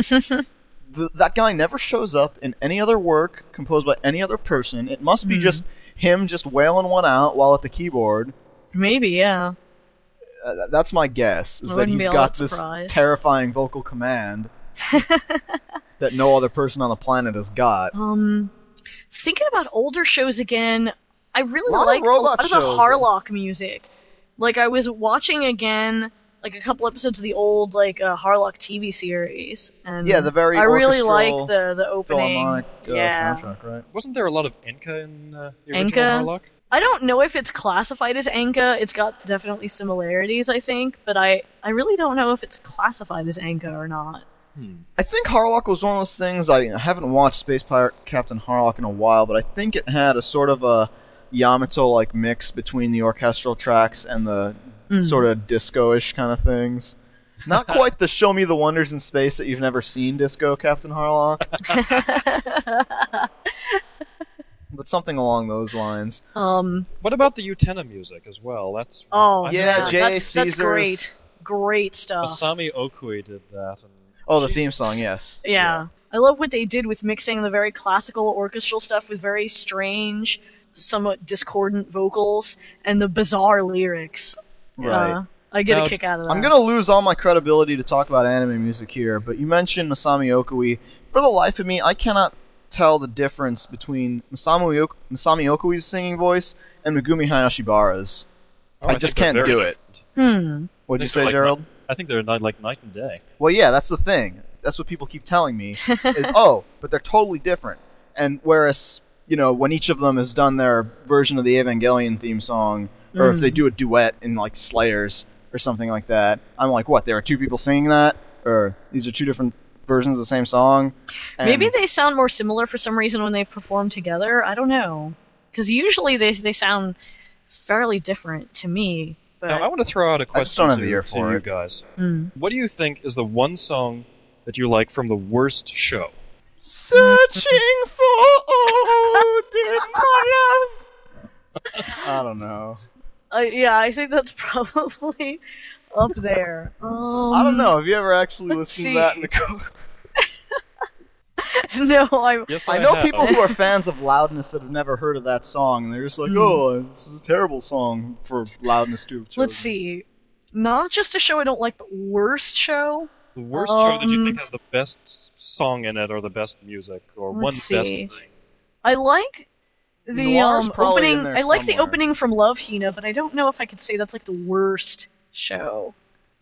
that guy never shows up in any other work composed by any other person. It must be just him just wailing one out while at the keyboard. Maybe, yeah. Uh, that's my guess, is I that he's got this surprised. terrifying vocal command that no other person on the planet has got. Um, thinking about older shows again, I really A lot of like a lot of the. Harlock music. Like I was watching again, like a couple episodes of the old like uh, Harlock TV series, and Yeah, the very I really like the the opening. Philharmonic uh, yeah, soundtrack, right? Wasn't there a lot of Enka in uh, the Enka? Harlock? I don't know if it's classified as Enka. It's got definitely similarities, I think, but I I really don't know if it's classified as Enka or not. I think Harlock was one of those things. I haven't watched Space Pirate Captain Harlock in a while, but I think it had a sort of a Yamato like mix between the orchestral tracks and the sort of disco ish kind of things. Not quite the show me the wonders in space that you've never seen disco, Captain Harlock. but something along those lines. Um, What about the Utena music as well? That's oh I Yeah, think J.A. that's that's great, great stuff. Masami Okui did that. And Oh, the she's- theme song, yes. Yeah. I love what they did with mixing the very classical orchestral stuff with very strange, somewhat discordant vocals and the bizarre lyrics. Right. Uh, I get Now, a kick out of that. I'm gonna lose all my credibility to talk about anime music here, but you mentioned Masami Okui. For the life of me, I cannot tell the difference between Masami, ok- Masami Okui's singing voice and Megumi Hayashibara's. Oh, I think just can't very do it. Hmm. What'd you I think they're say, like Gerald? night- I think they're not like night and day. Well, yeah, that's the thing. That's what people keep telling me. is oh, but they're totally different. And whereas you know when each of them has done their version of the Evangelion theme song, or if they do a duet in like Slayers or something like that, I'm like, what? There are two people singing that, or these are two different versions of the same song. And Maybe they sound more similar for some reason when they perform together. I don't know. Because usually they, they sound fairly different to me. But Now, I want to throw out a question to, the ear to for you guys. Hmm. What do you think is the one song that you like from the worst show? Searching for Odin, my love. I don't know. Uh, yeah, I think that's probably up there. Um, I don't know. Have you ever actually listened see. to that in the car? No, I. Yes, I I, know have. people who are fans of Loudness that have never heard of that song, and they're just like, "Oh, this is a terrible song for Loudness to have chosen." Let's see. Not just a show I don't like, but worst show. The worst show that you Um, think has the best song in it, or the best music, or one Let's best thing. I like the um, opening. I like the opening from Love Hina, but I don't know if I could say that's like the worst show.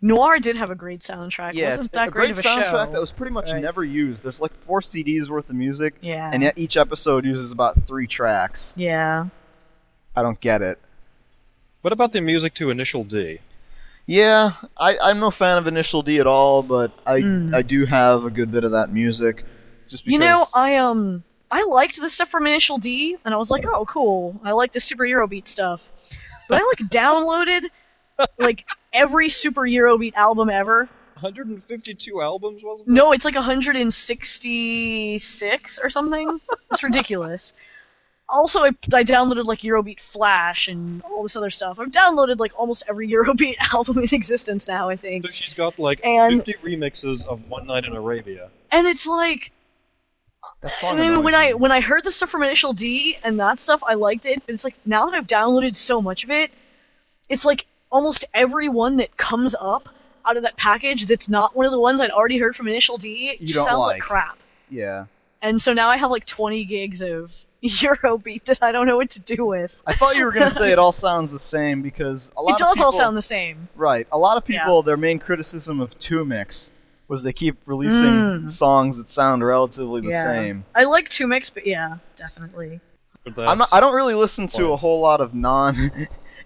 Noir did have a great soundtrack. yeah, it wasn't it's that a great, great of a soundtrack show? that was pretty much Right. never used. There's like four CDs worth of music, yeah. and yet each episode uses about three tracks. yeah. I don't get it. What about the music to Initial D? Yeah, I, I'm no fan of Initial D at all, but I Mm. I do have a good bit of that music. Just because You know, I um I liked the stuff from Initial D, and I was like, oh, cool. I like the Super Eurobeat stuff. But I like downloaded like every Super Eurobeat album ever. 152 albums, wasn't it? No, it's like 166 or something. It's ridiculous. Also, I, I downloaded like Eurobeat Flash and all this other stuff. I've downloaded like almost every Eurobeat album in existence now, I think. So she's got like And- 50 remixes of One Night in Arabia. And it's like that I mean, when I when I heard the stuff from Initial D and that stuff, I liked it. But it's like now that I've downloaded so much of it, it's like almost everyone that comes up out of that package that's not one of the ones I'd already heard from Initial D You just sounds like like. crap. yeah, And so now I have like 20 gigs of Eurobeat that I don't know what to do with. I thought you were gonna say it all sounds the same because a lot of It does all sound the same. Right. A lot of Yeah. people, their main criticism of 2Mix was they keep releasing Mm. songs that sound relatively the yeah. same. I like 2Mix, but yeah, definitely. I'm not, I don't really listen to a whole lot of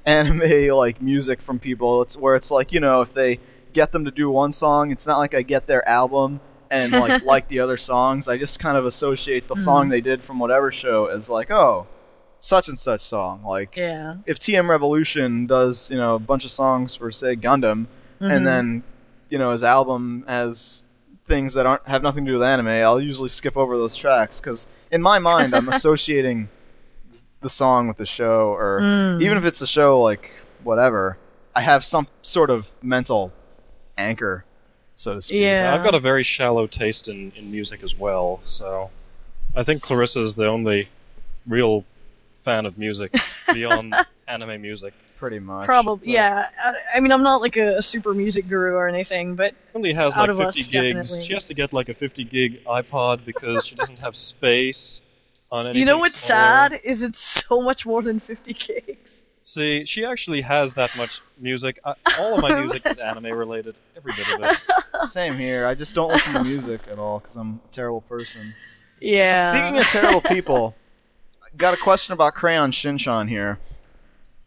non-anime like music from people. It's where it's like you know if they get them to do one song, it's not like I get their album and like like the other songs. I just kind of associate the song they did from whatever show as like oh, such and such song. Like Yeah. if TM Revolution does, you know, a bunch of songs for say Gundam, Mm-hmm. and then, you know, his album has things that aren't have nothing to do with anime, I'll usually skip over those tracks because in my mind I'm associating the song with the show, or Mm. even if it's a show like whatever, I have some sort of mental anchor, so to speak. Yeah. I've got a very shallow taste in, in music as well, so I think Clarissa is the only real fan of music beyond anime music. Pretty much. Probably, yeah. I, I mean, I'm not like a, a super music guru or anything, but Only has like 50 us, gigs. definitely. She has to get like a 50 gig iPod because she doesn't have space on anything. you know what's smaller. sad is it's so much more than 50 gigs. See, she actually has that much music. I, all of my music is anime related. Every bit of it. Same here. I just don't listen to music at all because I'm a terrible person. Yeah. Speaking of terrible people, got a question about Crayon Shinchan here.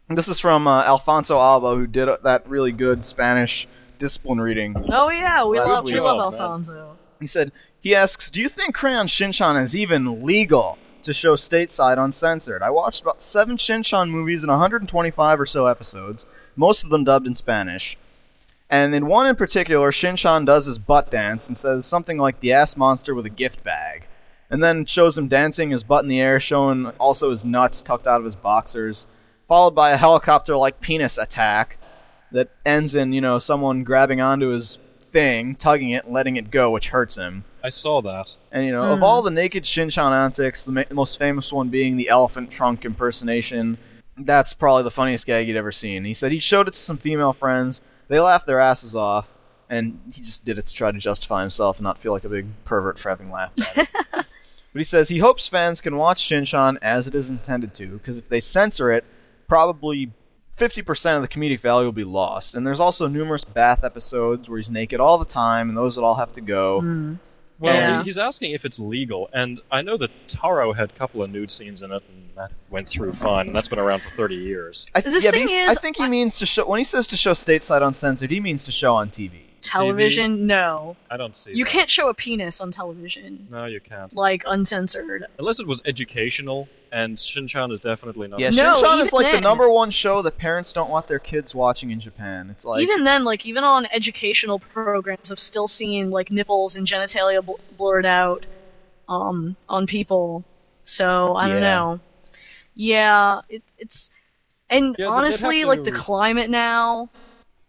This is from uh, Alfonso Alba, who did uh, that really good Spanish discipline reading. oh yeah, we love we love. Alfonso. He said, he asks, Do you think Crayon Shinchan is even legal to show stateside uncensored? I watched about seven Shinchan movies and 125 or so episodes, most of them dubbed in Spanish. And in one in particular, Shinchan does his butt dance and says something like the ass monster with a gift bag. And then shows him dancing his butt in the air, showing also his nuts tucked out of his boxers, followed by a helicopter like penis attack that ends in, you know, someone grabbing onto his thing, tugging it, and letting it go, which hurts him. I saw that. And you know, of hmm. all the naked Shinchan antics, the ma- most famous one being the elephant trunk impersonation. That's probably the funniest gag he'd ever seen. He said he showed it to some female friends. They laughed their asses off, and he just did it to try to justify himself and not feel like a big pervert for having laughed at it. but he says he hopes fans can watch Shinchan as it is intended to, because if they censor it, probably 50% of the comedic value will be lost. And there's also numerous bath episodes where he's naked all the time, and those would all have to go. Hmm. Well, Yeah. he's asking if it's legal, and I know that Taro had a couple of nude scenes in it, and that went through fine. And that's been around for 30 years. I, The yeah, thing is, I think he means to show when he says to show stateside uncensored, he means to show on TV. Television, no. I don't see. You that. can't show a penis on television, No, you can't. like uncensored. Unless it was educational, and Shinchan is definitely not. Yeah, No, Shinchan is even like the number one show that parents don't want their kids watching in Japan. It's like even then, like even on educational programs, I've still seen like nipples and genitalia bl- blurred out, um, on people. So I don't know. Yeah, it, it's And Yeah, honestly, have like the climate now,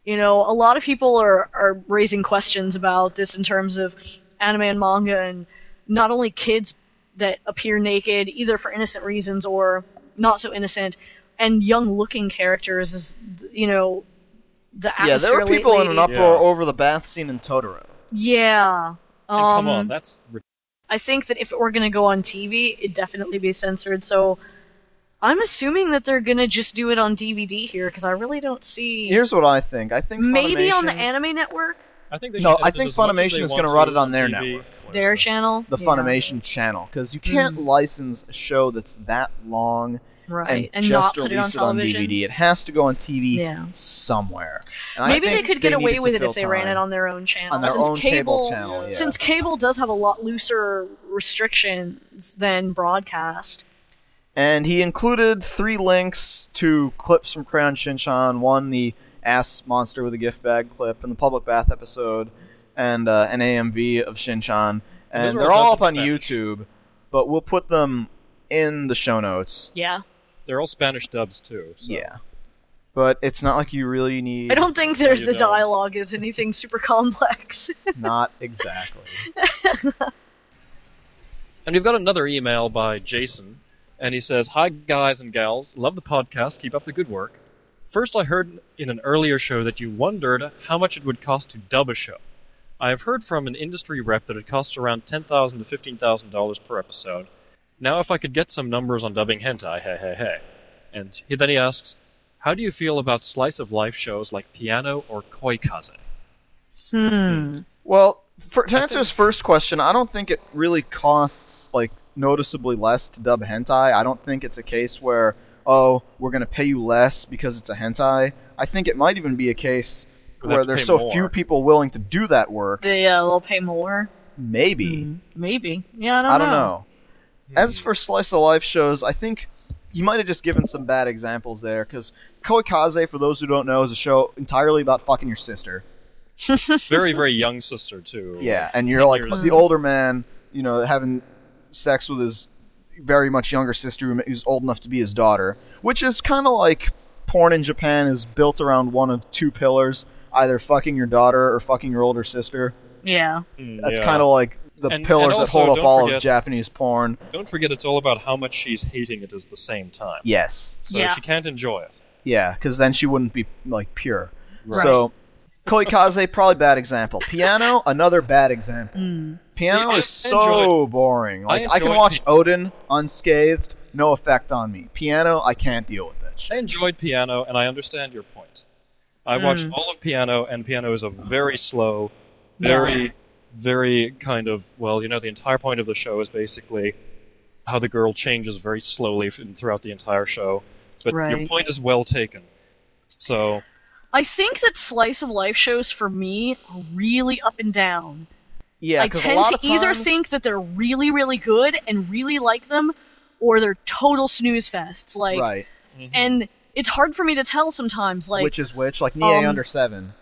you know, a lot of people are are raising questions about this in terms of anime and manga, and not only kids that appear naked either for innocent reasons or not so innocent, and young looking characters. Is you know, the Yeah, there were people in an uproar Yeah. over the bath scene in Totoro. Yeah. And come Um, on, that's I think that if it were going to go on TV, it'd definitely be censored. So I'm assuming that they're going to just do it on DVD here because I really don't see. Here's what I think. I think Maybe on the Anime Network, I think they No, should I edit it think as much as Funimation they is want gonna run it on their TV. network. their channel. the Yeah. Funimation channel because you can't mm. license a show that's that long right, and, and, not just put it release on television. DVD. It has to go on TV Yeah. somewhere. And I Maybe they think could get they away needed with it fill if they ran time. it on their own channel. On their since own cable channel, yeah. since cable does have a lot looser restrictions than broadcast. And he included three links to clips from Crayon Shinchan. One, the ass monster with a gift bag clip, and the public bath episode, and uh, an AMV of Shinchan. And they're all all up on Spanish. YouTube, but we'll put them in the show notes. Yeah, They're all Spanish dubs too. So. Yeah. But it's not like you really need. I don't think there's the don't. dialogue is anything super complex. Not exactly. And we've got another email by Jason, and he says, Hi, guys and gals. Love the podcast. Keep up the good work. First, I heard in an earlier show that you wondered how much it would cost to dub a show. I have heard from an industry rep that it costs around $10,000 to $15,000 per episode. Now, if I could get some numbers on dubbing hentai, hey, hey, hey. And he, then he asks, How do you feel about slice of life shows like Piano or Koikaze? Hmm. Well, for, to answer his first question, I don't think it really costs like noticeably less to dub hentai. I don't think it's a case where oh we're going to pay you less because it's a hentai. I think it might even be a case We'll where there's so more. few people willing to do that work. they uh, they'll pay more. Maybe Maybe. Yeah, I don't, I don't know. As for slice of life shows, I think you might have just given some bad examples there because Koikaze, for those who don't know, is a show entirely about fucking your sister. Very, very young sister, too. Yeah, and you're like years. the older man, you know, having sex with his very much younger sister who's old enough to be his daughter, which is kind of like porn in Japan is built around one of two pillars, either fucking your daughter or fucking your older sister. Yeah. Mm, That's yeah. kind of like the And- pillars and that hold up don't all of Japanese porn. Don't forget, it's all about how much she's hating it at the same time. Yes. So Yeah. she can't enjoy it. Yeah, because then she wouldn't be like pure. Right. So, Koikaze, probably bad example. Piano, another bad example. Hmm. Piano See, I is so enjoyed- boring. Like I, can watch Pi- Odin unscathed, no effect on me. Piano, I can't deal with that I enjoyed Piano, and I understand your point. I watched hmm. all of Piano, and Piano is a very slow, very, very kind of well, you know, the entire point of the show is basically how the girl changes very slowly throughout the entire show. But your point is well taken. So I think that slice of life shows for me are really up and down. Yeah, I 'cause a tend lot to of either think that they're really, really good and really like them, or they're total snooze fests. Like, right, and it's hard for me to tell sometimes. Like, which is which, like Nia um, under seven.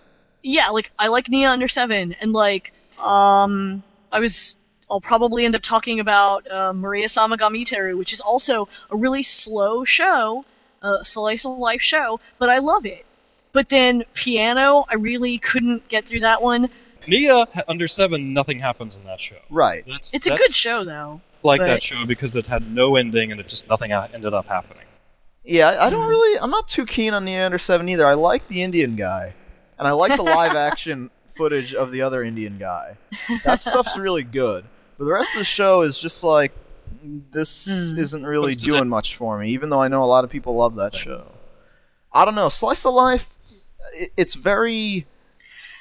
yeah, like I like Nia Under Seven, and like, um, I was. I'll probably end up talking about uh, Maria-sama ga Miteru, which is also a really slow show, a slice of life show, but I love it. But then piano, I really couldn't get through that one. Nia under seven, nothing happens in that show. Right. That's, It's a good show though. like but- that show because it had no ending and it just nothing ended up happening. Yeah, I, I don't really. I'm not too keen on Nia under seven either. I like the Indian guy, and I like the live action footage of the other Indian guy. That stuff's really good. But the rest of the show is just like this Hmm. isn't really doing much for me. Even though I know a lot of people love that show. I don't know. Slice of life. I- It's very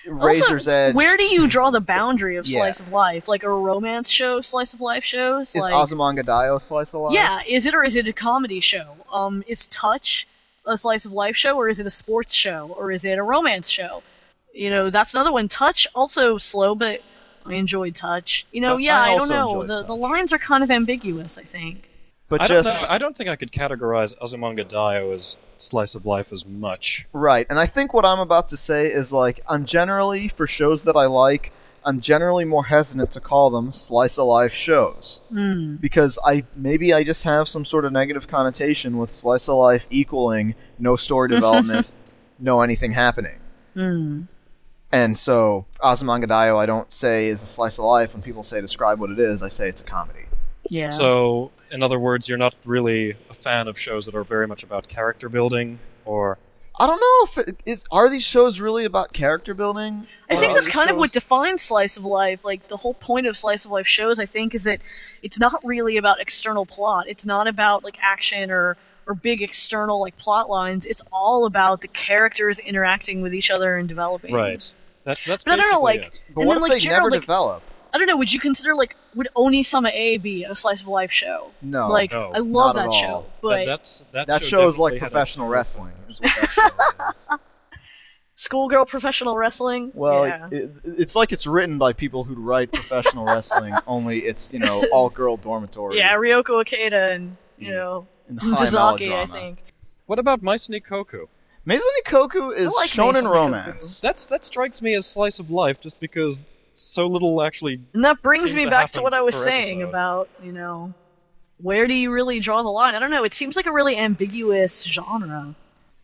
razor's also, edge. where do you draw the boundary of Yeah. slice of life? Like a romance show, slice of life shows? is like, Azumanga Daioh slice of life? Yeah, is it or is it a comedy show? Um, is Touch a slice of life show or is it a sports show or is it a romance show? You know, that's another one. Touch also slow, but I enjoyed Touch. You know, I- yeah, I I, don't know. The Touch. the lines are kind of ambiguous. I think. but I just don't know. I don't think I could categorize Azumanga Daioh as slice of life as much. Right, and I think what I'm about to say is like I'm generally for shows that I like, I'm generally more hesitant to call them slice of life shows hmm. because I maybe I just have some sort of negative connotation with slice of life equaling no story development, no anything happening. Hmm. And so Azumanga I don't say is a slice of life. When people say describe what it is, I say it's a comedy. Yeah. So, in other words, you're not really a fan of shows that are very much about character building, or I don't know if it is. Are these shows really about character building? I think that's these kind of what defines slice of life. Like the whole point of slice of life shows, I think, is that it's not really about external plot. It's not about like action or or big external like plot lines. It's all about the characters interacting with each other and developing. right? That's that's. But I don't know, like, it. But and what then if like they Gerald, never like, develop? I don't know. Would you consider like would Onisama A be a slice of life show? No, like no, I love that show, but that, that's, that, that show show is like definitely had a- professional wrestling. is what that show is. schoolgirl professional wrestling. Well, yeah. it, it's like it's written by people who write professional wrestling. Only it's you know all girl dormitory. yeah, Ryoko Ikeda and you know and Dezaki, I think. What about Maison Ikkoku? Maison Ikkoku is I like shonen romance. That's that strikes me as slice of life, just because so little actually. And that brings me to back to what I was saying episode. about, you know, where do you really draw the line? I don't know. It seems like a really ambiguous genre.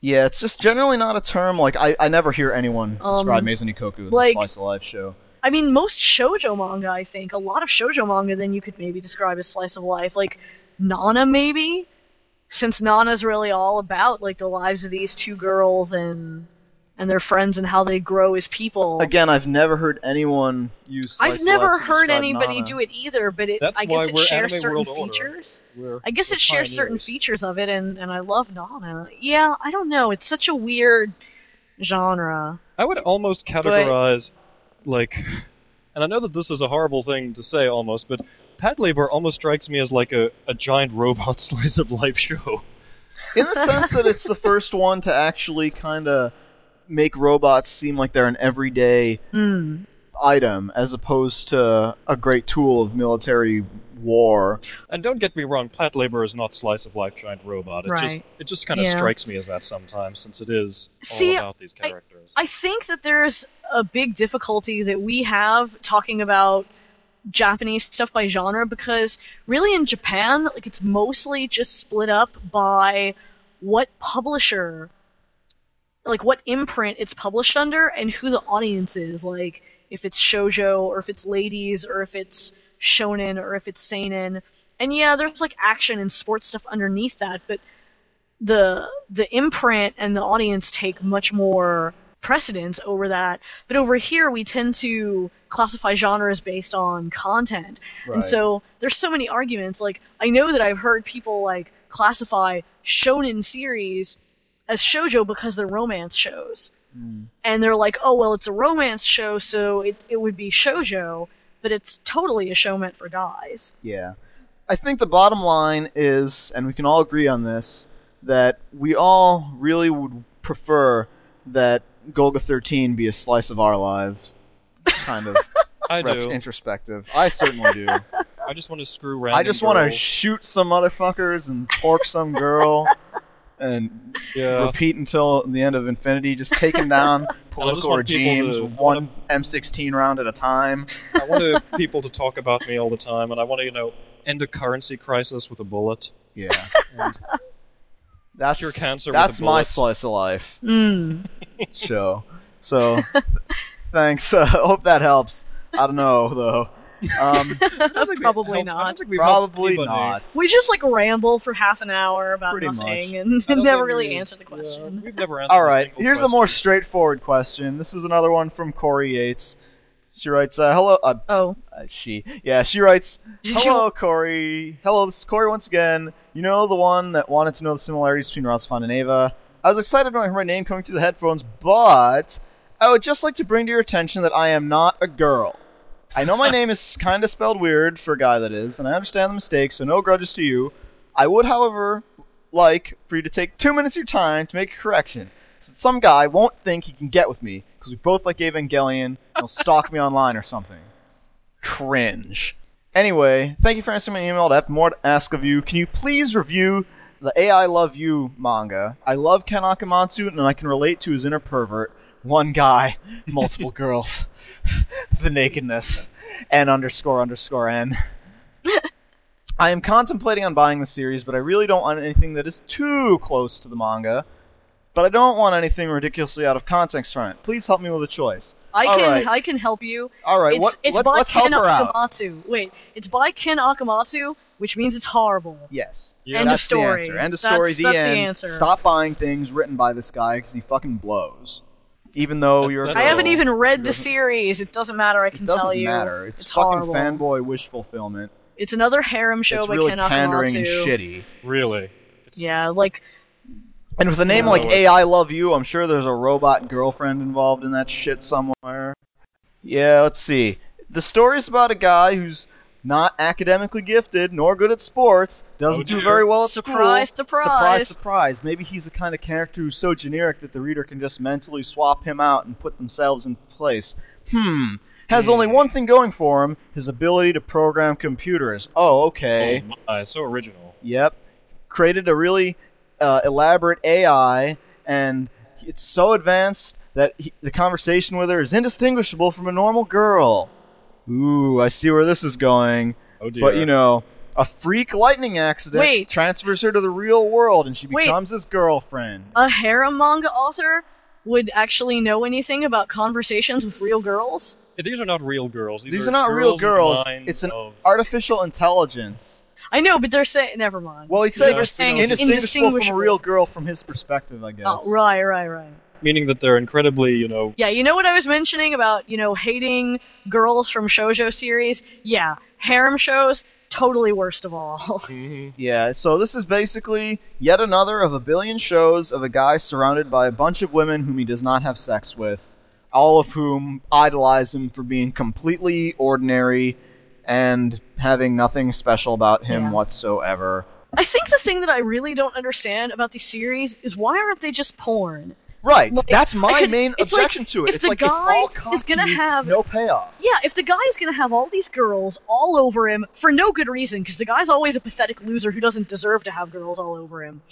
Yeah, it's just generally not a term. Like I, I never hear anyone describe Um, Maison Ikkoku as like- a slice of life show. I mean, most shoujo manga, I think, a lot of shoujo manga, then you could maybe describe as slice of life. Like Nana, maybe, since Nana's really all about like the lives of these two girls and and their friends and how they grow as people. Again, I've never heard anyone use. Slice I've of never life heard anybody Nana. do it either, but it, I guess it shares certain features. I guess it shares certain features of it, and, and I love Nana. Yeah, I don't know. It's such a weird genre. I would almost categorize, like, and I know that this is a horrible thing to say almost, but Patlabor almost strikes me as like a, a giant robot slice of life show. in the sense that it's the first one to actually kind of make robots seem like they're an everyday Hmm. item as opposed to a great tool of military war. And don't get me wrong, Patlabor is not slice of life giant robot. It just Right. it just kind of Yeah. strikes me as that sometimes, since it is all See, about these I- characters. I think that there's a big difficulty that we have talking about Japanese stuff by genre because really in Japan, like it's mostly just split up by what publisher, like what imprint it's published under and who the audience is. Like if it's shojo or if it's ladies or if it's shonen or if it's seinen. And yeah, there's like action and sports stuff underneath that, but the the imprint and the audience take much more precedence over that. But over here, we tend to classify genres based on content, Right. and so there's so many arguments. Like I know that I've heard people like classify shonen series as shojo because they're romance shows, mm. and they're like, oh well, it's a romance show, so it it would be shojo, but it's totally a show meant for guys. Yeah. I think the bottom line is, and we can all agree on this, that we all really would prefer that Golgo 13 be a slice of our lives. Kind of I ret- do. introspective. I certainly do. I just want to screw random I just want to shoot some motherfuckers and pork some girl and yeah. repeat until the end of infinity, just taking down just political want people regimes to- one M16 round at a time. I want people to talk about me all the time, and I want to, you know, end a currency crisis with a bullet. Yeah. that's your cancer with That's a my slice of life show. So, thanks. Uh, hope that helps. I don't know though. Um, I don't Probably not. don't think we've helped probably not. We just like ramble for half an hour about Pretty nothing much. and I never really we- answer the yeah, question. we've never answered All right, a right. single Here's a more straightforward question. This is another one from Corey Yates. She writes, uh, "Hello." Uh, Oh, uh, she, yeah, she writes, "Hello, Corey. Hello, this is Corey once again. You know the one that wanted to know the similarities between RahXephon and Eva. I was excited when I heard my name coming through the headphones, but I would just like to bring to your attention that I am not a girl. I know my name is kind of spelled weird for a guy that is, and I understand the mistake, so no grudges to you. I would, however, like for you to take two minutes of your time to make a correction, so some guy won't think he can get with me because we both like Evangelion and will stalk me online or something. Cringe. Anyway, thank you for answering my email. I have more to ask of you. Can you please review the AI Love You manga? I love Ken Akamatsu, and I can relate to his inner pervert. One guy, multiple girls, the nakedness, and underscore underscore n. I am contemplating on buying the series, but I really don't want anything that is too close to the manga. But I don't want anything ridiculously out of context from it. Please help me with a choice. I All can right. I can help you. All right, it's what- it's let's- by let's help Ken her out. Akamatsu. Wait, it's by Ken Akamatsu, which means it's horrible. Yes. Yeah. End of That's story. The answer. End of That's- story. the that's the answer. Stop buying things written by this guy because he fucking blows. Even though That- you're. a that's I haven't even read the series. It doesn't matter. I It can doesn't tell you. matter. It's, It's fucking horrible. fanboy wish fulfillment. It's another harem show it's by really Ken pandering and shitty. Really. It's, Yeah, like And with a name Yeah, like that was- AI Love You, I'm sure there's a robot girlfriend involved in that shit somewhere. Yeah, let's see. The story's about a guy who's not academically gifted nor good at sports, doesn't Oh, do very well at Surprise, school. surprise. Surprise, surprise. Maybe he's the kind of character who's so generic that the reader can just mentally swap him out and put themselves in place. Hmm. Has only one thing going for him his ability to program computers. Oh, okay. Oh my, so original. Yep. Created a really uh, elaborate AI, and it's so advanced that he, the conversation with her is indistinguishable from a normal girl. Ooh, I see where this is going. Oh dear. But you know, a freak lightning accident Wait. transfers her to the real world, and she Wait. becomes his girlfriend. a harem manga author would actually know anything about conversations with real girls. these are not real girls. These, These are not real girls. It's an of- artificial intelligence. I know, but they're saying never mind. Well, he They're says it's saying it's indistinguishable from a real girl from his perspective, I guess. Oh, right, right, right. Meaning that they're incredibly, you know, Yeah, you know what I was mentioning about, you know, hating girls from shoujo series? Yeah, harem shows, totally worst of all. Mm-hmm. Yeah, so this is basically yet another of a billion shows of a guy surrounded by a bunch of women whom he does not have sex with, all of whom idolize him for being completely ordinary and having nothing special about him Yeah. whatsoever. I think the thing that I really don't understand about these series is why aren't they just porn? Right, Like, that's my could- main it's like, objection to it. if it's the like it's guy all is gonna have- no payoff. Yeah, if the guy is gonna have all these girls all over him for no good reason, because the guy's always a pathetic loser who doesn't deserve to have girls all over him.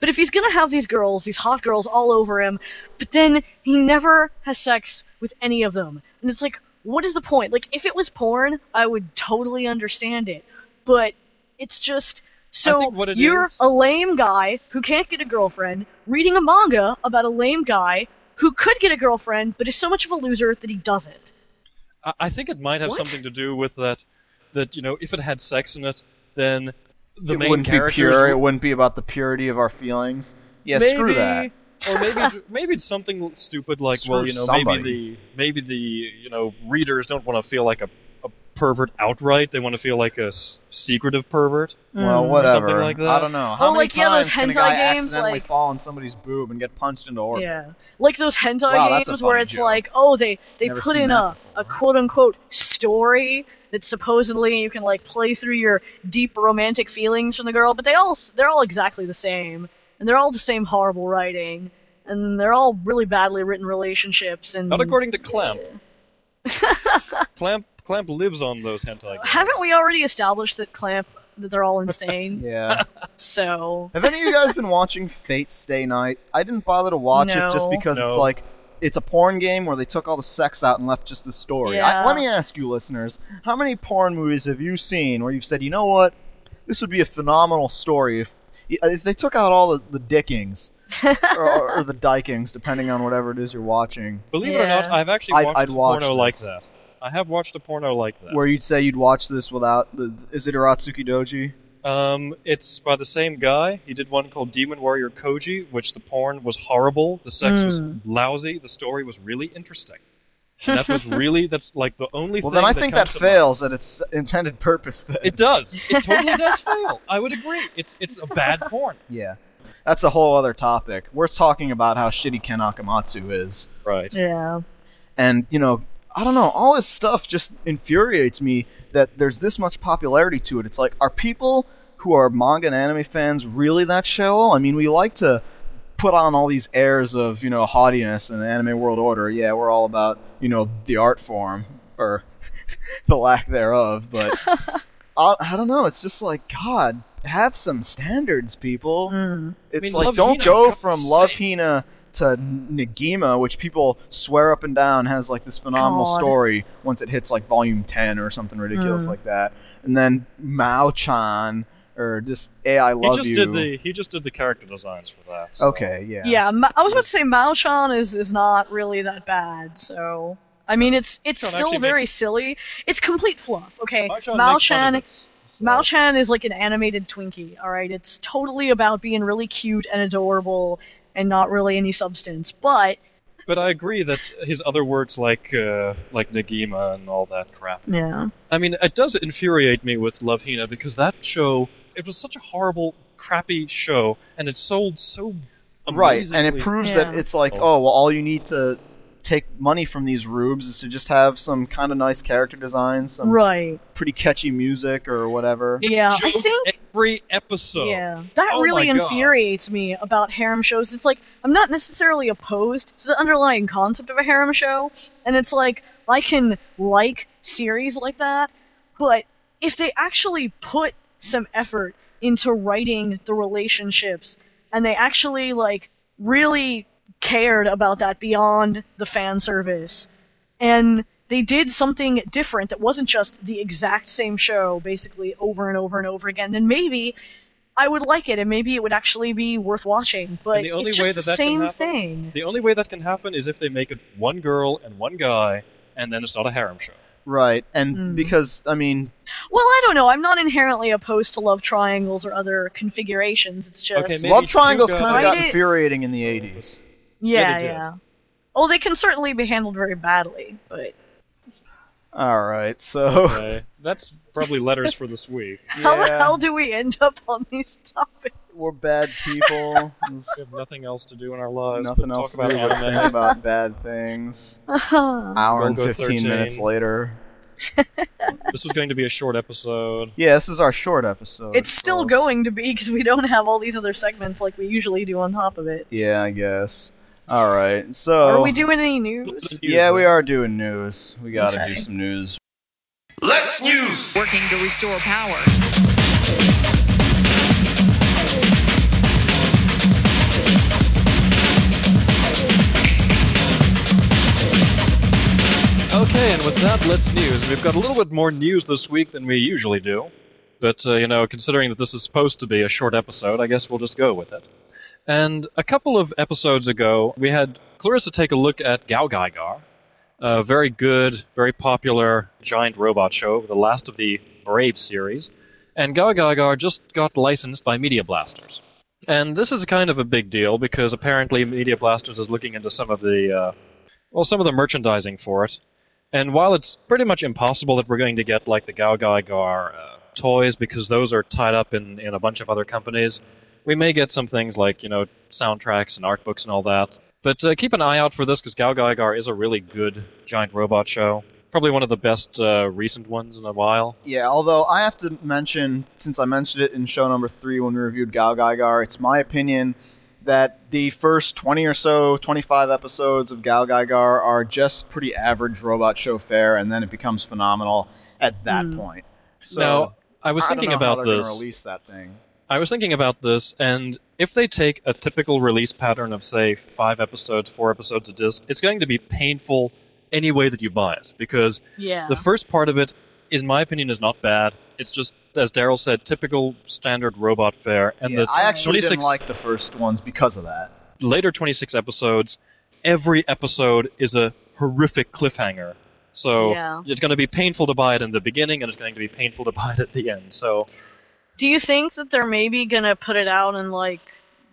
But if he's gonna have these girls, these hot girls all over him, but then he never has sex with any of them, and it's like, what is the point? Like, if it was porn, I would totally understand it, but it's just. So what you're is- a lame guy who can't get a girlfriend reading a manga about a lame guy who could get a girlfriend but is so much of a loser that he doesn't. I, I think it might have What? something to do with that. That you know, if it had sex in it, then the it main wouldn't be characters pure. It would- wouldn't be about the purity of our feelings. Yeah, maybe, screw that. or maybe maybe it's something stupid like Screw well, you know, somebody. maybe the maybe the you know readers don't want to feel like a, a pervert outright. They want to feel like a s- secretive pervert. Well, whatever. Something like that. I don't know. Oh, How Well, many like, yeah, those times can a hentai guy games, accidentally like- fall on somebody's boob and get punched into orbit? Yeah, like those hentai Wow, that's a games where funny it's joke. like, oh, they they Never put seen in that a a quote unquote story that supposedly you can like play through your deep romantic feelings from the girl, but they all s- they're all exactly the same, and they're all the same horrible writing, and they're all really badly written relationships. And Not according to Clamp. Clamp Clamp lives on those hentai. Games. haven't we already established that Clamp that they're all insane? Yeah. So Have any of you guys been watching Fate Stay Night? I didn't bother to watch it just No. because it's like it's a porn game where they took all the sex out and left just the story. Yeah. I, let me ask you, listeners, how many porn movies have you seen where you've said, you know what, this would be a phenomenal story if if they took out all the, the dickings or, or, or the dikings, depending on whatever it is you're watching, Believe it or not, Yeah. I've actually I'd- watched I'd a watch porno like this. that. I have watched a porno like that. where you'd say you'd watch this without the is it Urotsukidoji? Um, it's by the same guy. He did one called Demon Warrior Koji, which the porn was horrible, the sex was Hmm. lousy, the story was really interesting. And that was really that's like the only thing. Well, then I think that comes mind. fails at its intended purpose. Then. It does. It totally does fail. I would agree. It's it's a bad porn. Yeah. That's a whole other topic. We're talking about how shitty Ken Akamatsu is. Right. yeah. And, you know, I don't know, all his stuff just infuriates me that there's this much popularity to it. It's like, are people who are manga and anime fans really that shallow? I mean, we like to put on all these airs of, you know, haughtiness and anime world order. Yeah, we're all about, you know, the art form, or the lack thereof, but I, I don't know, it's just like, God, have some standards, people. Mm-hmm. It's I mean, like don't Hina, go from Love. Hina to Negima, which people swear up and down has like this phenomenal God. story once it hits like volume ten or something ridiculous Mm. like that. And then Mao Chan or this AI love He just you. did the he just did the character designs for that. so- Okay, yeah. Yeah, Ma- I was about to say Mao Chan is is not really that bad. So I mean, it's it's Mao Chan still very makes- silly. It's complete fluff. Okay, Mao Chan Mao makes fun of Shan. it, so- Mao Chan is like an animated Twinkie. All right, it's totally about being really cute and adorable and not really any substance. But But I agree that his other works like uh, like Negima and all that crap. yeah, I mean, it does infuriate me with Love Hina because that show it was such a horrible, crappy show, and it sold so Right, and it proves Yeah. that it's like, Oh. oh, well, all you need to take money from these rubes is to just have some kind of nice character designs, some right. pretty catchy music or whatever. Yeah, I think- every episode. Yeah, that Oh really my God. infuriates me about harem shows. It's like I'm not necessarily opposed to the underlying concept of a harem show, and it's like I can like series like that, but if they actually put some effort into writing the relationships and they actually like really cared about that beyond the fan service and they did something different that wasn't just the exact same show basically over and over and over again And maybe I would like it and maybe it would actually be worth watching but And the only it's way just that the that can same happen- thing The only way that can happen is if they make it one girl and one guy, and then it's not a harem show. Right, and Mm. because I mean, well I don't know I'm not inherently opposed to love triangles or other configurations it's just Okay, love triangles kind of got infuriating in the '80s. Yeah, yeah yeah oh they can certainly be handled very badly but All right, so Okay, that's probably letters for this week. how the hell do we end up on these topics we're bad people. We have nothing else to do in our lives. nothing but else talk to about do but think anime. about bad things. Hour and 15 13. minutes later. This was going to be a short episode. Yeah, this is our short episode. It's still folks. going to be because we don't have all these other segments like we usually do on top of it. Yeah, I guess. All right, so Are we doing any news? Yeah, we are doing news. We got to Okay. do some news. Let's news. working to restore power. Okay, and with that, let's news. We've got a little bit more news this week than we usually do. But, uh, you know, considering that this is supposed to be a short episode, I guess we'll just go with it. And a couple of episodes ago, we had Clarissa take a look at Gao Gaigar, a very good, very popular giant robot show, the last of the Brave series. And Gao Gaigar just got licensed by Media Blasters. And this is kind of a big deal because apparently Media Blasters is looking into some of the, uh, well, some of the merchandising for it. And while it's pretty much impossible that we're going to get like the Gao Gaigar uh, toys because those are tied up in, in a bunch of other companies, we may get some things like, you know, soundtracks and art books and all that. But uh, keep an eye out for this because Gao Gaigar is a really good giant robot show. Probably one of the best uh, recent ones in a while. Yeah, although I have to mention, since I mentioned it in show number three when we reviewed Gao Gaigar, it's my opinion that the first 20 or so, 25 episodes of Gao Gaigar are just pretty average robot show fare, and then it becomes phenomenal at that point. So, now, I was I don't thinking know about they're this. Release that thing. I was thinking about this, and if they take a typical release pattern of, say, five episodes, four episodes a disc, it's going to be painful any way that you buy it. Because Yeah. the first part of it, in my opinion, is not bad. It's just, as Daryl said, typical standard robot fare. And Yeah, the I actually 26 didn't like the first ones because of that. later 26 episodes, every episode is a horrific cliffhanger. So Yeah. it's going to be painful to buy it in the beginning, and it's going to be painful to buy it at the end. So Do you think that they're maybe gonna put it out in like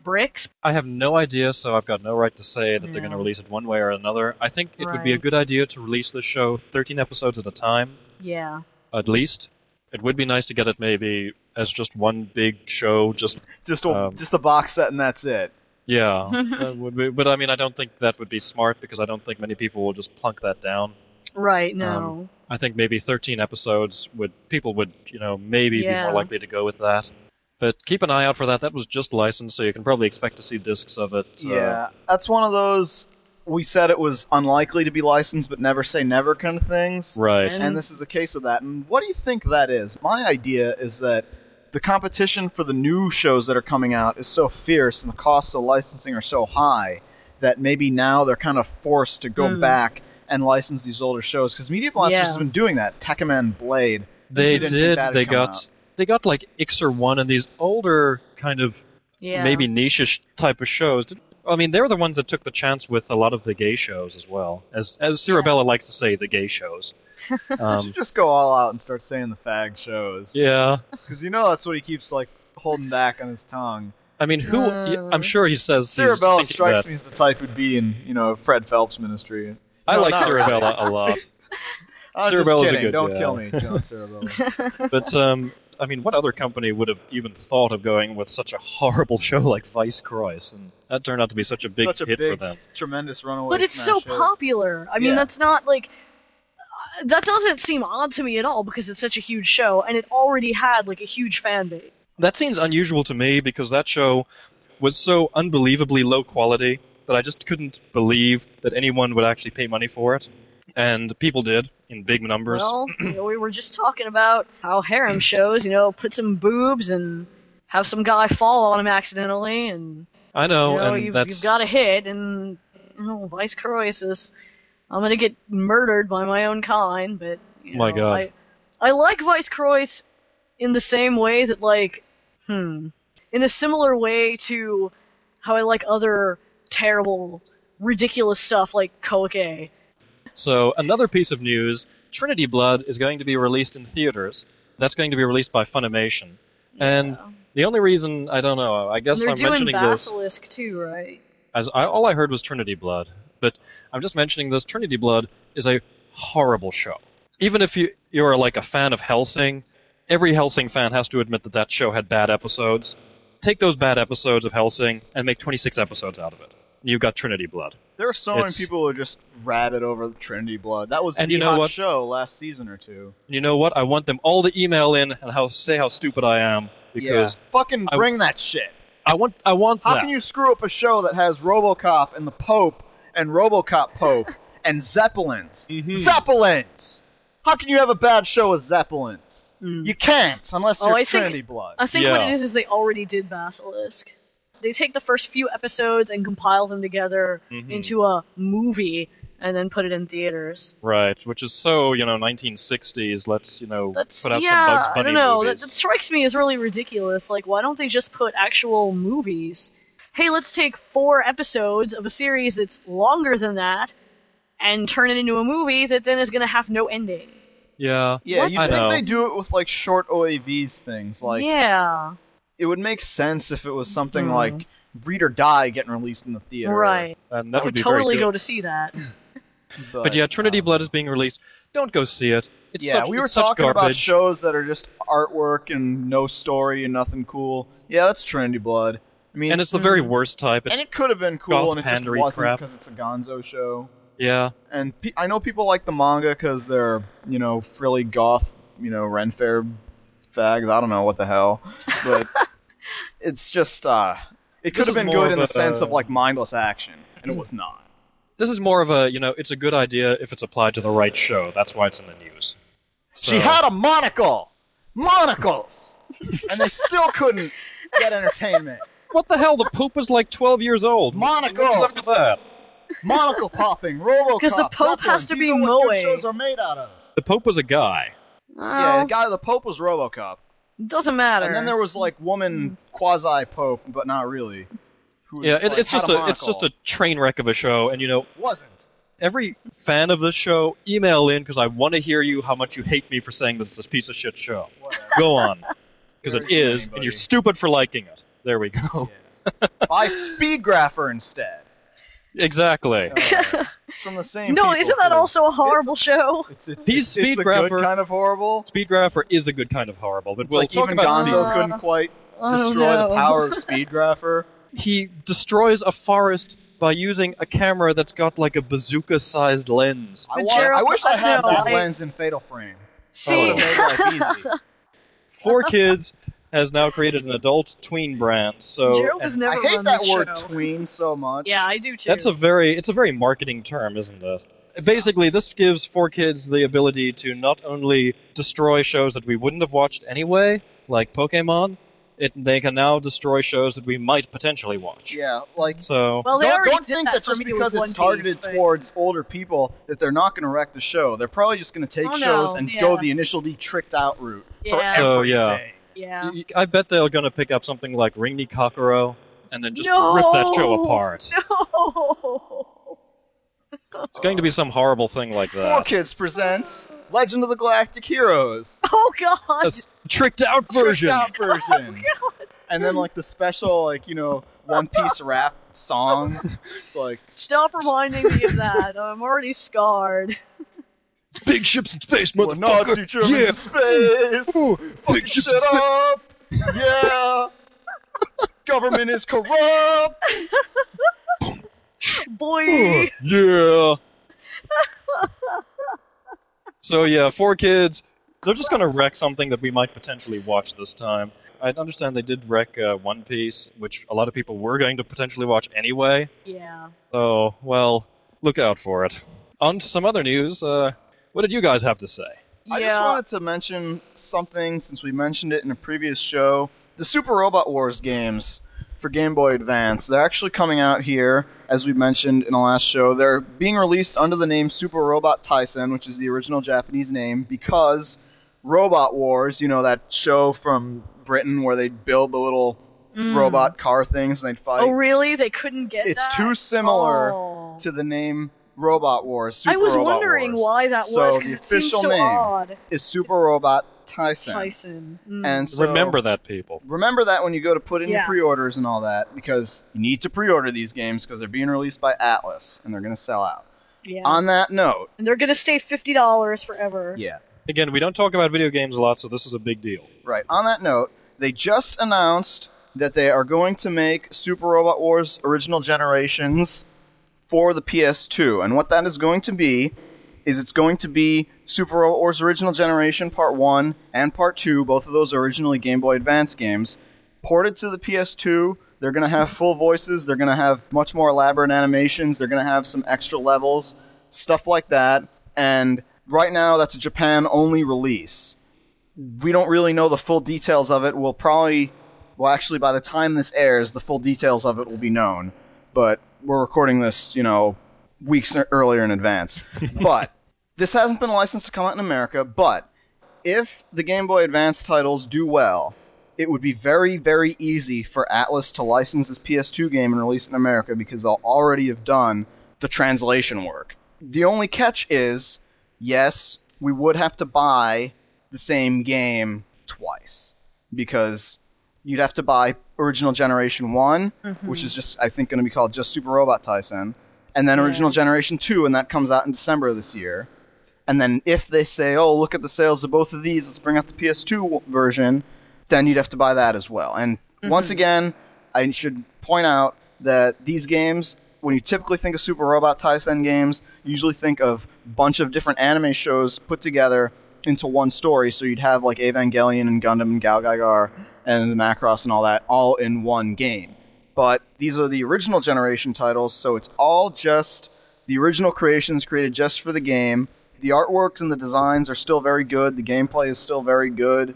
bricks? I have no idea, so I've got no right to say that they're going to release it one way or another. I think it would be a good idea to release this show 13 episodes at a time, Yeah. at least. It would be nice to get it maybe as just one big show, just, Just a, Um, just a box set, and that's it. yeah. that would be, but I mean, I don't think that would be smart because I don't think many people will just plunk that down. Right. No. Um, I think maybe 13 episodes would, people would, you know, maybe be more likely to go with that. But keep an eye out for that. That was just licensed, so you can probably expect to see discs of it. uh, Yeah, that's one of those. We said it was unlikely to be licensed, but never say never kind of things. Right. And- And this is a case of that. And what do you think that is? My idea is that the competition for the new shows that are coming out is so fierce and the costs of licensing are so high that maybe now they're kind of forced to go back and license these older shows because Media Blasters Yeah. has been doing that. Tekkaman Blade. They didn't think did. that had They got out. they got like Iczer One and these older kind of Yeah. maybe niche type of shows. I mean, they were the ones that took the chance with a lot of the gay shows as well, as as Cirabella likes to say, the gay shows. You Um, should just go all out and start saying the fag shows. yeah, Because you know that's what he keeps like holding back on his tongue. I mean, who? Uh. I'm sure he says. he's Cirabella strikes that. me as the type who'd be in, you know, Fred Phelps' ministry. I No, like not really. Sirabella a lot, I'm Sirabella's just a kidding. good Don't guy. kill me, John Sirabella. but um, I mean, what other company would have even thought of going with such a horrible show like Vice Cross? And that turned out to be such a big Such a hit big, for them. tremendous runaway. But it's so hit. popular. I mean, Yeah. that's not like uh, that doesn't seem odd to me at all because it's such a huge show and it already had like a huge fan base. That seems unusual to me because that show was so unbelievably low quality that I just couldn't believe that anyone would actually pay money for it. And people did in big numbers. Well, you know, we were just talking about how harem shows, you know, put some boobs and have some guy fall on him accidentally, and I know, you know, and you've, that's you've got a hit, and you know, Vice Croesus, I'm gonna get murdered by my own kind, but you My know, God. I, I like Vice Croix in the same way that like, hmm, in a similar way to how I like other terrible, ridiculous stuff like Koike. So, another piece of news Trinity Blood is going to be released in theaters. That's going to be released by Funimation. And the only reason, I don't know, I guess I'm mentioning this. Basilisk too, right? As I, all I heard was Trinity Blood. But I'm just mentioning this Trinity Blood is a horrible show. Even if you, you're like a fan of Hellsing, every Hellsing fan has to admit that that show had bad episodes. Take those bad episodes of Hellsing and make 26 episodes out of it. You've got Trinity Blood. There are so many people who just rabid over the Trinity Blood. That was And the you know hot what? show last season or two. You know what? I want them all to email in and how say how stupid I am because yeah. fucking I- bring that shit. I want I want How that. can you screw up a show that has RoboCop and the Pope and RoboCop Pope and Zeppelins? Mm-hmm. Zeppelins. How can you have a bad show with Zeppelins? You can't unless Oh, you're I think- Trinity Blood. I think what Yeah. it is is they already did Basilisk. They take the first few episodes and compile them together Mm-hmm. into a movie and then put it in theaters. Right, which is so you know 1960s. Let's you know That's put out yeah, some Bugs Bunny I don't know. That, that strikes me as really ridiculous. Like, why don't they just put actual movies? Hey, let's take four episodes of a series that's longer than that and turn it into a movie that then is going to have no ending. yeah, yeah, you I think know. they do it with like short OAVs things. Like yeah, it would make sense if it was something like Read or Die getting released in the theater. Right. and that I would would be totally very go to see that. But, But yeah, Trinity um, Blood is being released. Don't go see it. It's yeah, such, we were it's such talking about shows that are just artwork and no story and nothing cool. Yeah, that's Trinity Blood. I mean, and it's the very worst type. It's and it could have been cool, and it just pandery wasn't crap. because it's a Gonzo show. yeah, And pe- I know people like the manga because they're you know frilly goth, you know Ren Fair fags. I don't know what the hell, but it's just uh, it could have been good of in the a- sense of like mindless action, and it was not. this is more of a you know it's a good idea if it's applied to the right show. That's why it's in the news. She had a monocle, monocles, and they still couldn't get entertainment. What the hell? The Pope was like 12 years old. Monaco. What is up with that? Monocle popping, RoboCop. 'Cause the Pope has to These be are what good Moe. shows are made out of. The Pope was a guy. Yeah, oh. the guy, the Pope was RoboCop, doesn't matter. and then there was like woman mm. quasi Pope, but not really. who was, Yeah, it, like, it's just a, it's just a train wreck of a show, and you know wasn't. every fan of this show email in because I want to hear you how much you hate me for saying that it's a piece of shit show. Go on, because it is, Very and you're stupid for liking it. There we go. Buy Speedgrapher instead. Exactly. It's uh, from the same. no, isn't that too. also a horrible show? It's, it's, He's it's, it's the Speedgrapher. good kind of horrible. Speedgrapher is the good kind of horrible, but It's we'll like talk even about Gonzo Speed. couldn't quite oh, destroy the power of Speedgrapher. He destroys a forest by using a camera that's got like a bazooka-sized lens. I, But want, I wish I I had know, that I- lens in Fatal Frame. See, That would've made life easy. Four Kids has now created an adult tween brand. So Gerald has never I hate run that this word show. tween so much. Yeah, I do too. that's a very it's a very marketing term, isn't it? Basically, this gives four kids the ability to not only destroy shows that we wouldn't have watched anyway, like Pokemon, it, they can now destroy shows that we might potentially watch. Yeah, like So Well, they don't, already don't did think that that just because it's targeted Piece, but- towards older people that they're not going to wreck the show. They're probably just going to take Oh, no, shows and yeah. go the initial D tricked out route for Yeah. So, yeah. everything. Yeah. Y- I bet they're going to pick up something like Ringy Kokoro and then just No! rip that show apart. No. It's going to be some horrible thing like that. Four that. Kids presents Legend of the Galactic Heroes. Oh God. This tricked out version. Tricked out version. Oh, God. and then like the special like you know One Piece rap song. It's like Stop reminding me of that. I'm already scarred. Big ships in space, well, motherfucker. Nazi Germans yeah. in space. Ooh, Fucking big ships in shit space. up. Yeah. Government is corrupt. Boy. yeah. so yeah, four kids. They're just gonna wreck something that we might potentially watch this time. I understand they did wreck uh, One Piece, which a lot of people were going to potentially watch anyway. Yeah. So, well, look out for it. On to some other news. Uh, what did you guys have to say? I just wanted to mention something since we mentioned it in a previous show. The Super Robot Wars games for Game Boy Advance. They're actually coming out here, as we mentioned in the last show. They're being released under the name Super Robot Taisen, which is the original Japanese name, because Robot Wars, you know, that show from Britain where they'd build the little mm. robot car things and they'd fight. Oh really? They couldn't get it's that? too similar Oh. to the name Robot Wars. Super I was Robot wondering Wars. why that so was because it seems so name odd. is Super Robot Taisen. Taisen. Mm. And so, Remember that, people. remember that when you go to put in your pre-orders and all that, because you need to pre-order these games because they're being released by Atlus and they're going to sell out. yeah. On that note, and they're gonna stay fifty dollars forever. yeah, Again, we don't talk about video games a lot, so this is a big deal. right. On that note, they just announced that they are going to make Super Robot Wars Original Generations for the PS2, and what that is going to be is it's going to be Super Wars Original Generation Part 1 and Part 2, both of those originally Game Boy Advance games, ported to the PS2. They're going to have full voices, they're going to have much more elaborate animations, they're going to have some extra levels, stuff like that. And right now, that's a Japan only release. We don't really know the full details of it. We'll probably, well, actually, by the time this airs, the full details of it will be known. But we're recording this, you know, weeks earlier in advance. but this hasn't been licensed to come out in America. But if the Game Boy Advance titles do well, it would be very, very easy for Atlus to license this PS2 game and release it in America because they'll already have done the translation work. The only catch is, yes, we would have to buy the same game twice because you'd have to buy original generation one mm-hmm. which is just i think going to be called just super robot taisen and then original generation two and that comes out in december of this year. And then if they say oh look at the sales of both of these let's bring out the ps2 version then you'd have to buy that as well. And mm-hmm. once again i should point out that these games when you typically think of super robot taisen games you usually think of a bunch of different anime shows put together into one story. So you'd have like evangelion and gundam and Gao Gaigar and the macross and all that all in one game but these are the original generation titles, so it's all just the original creations created just for the game. The artworks and the designs are still very good, the gameplay is still very good,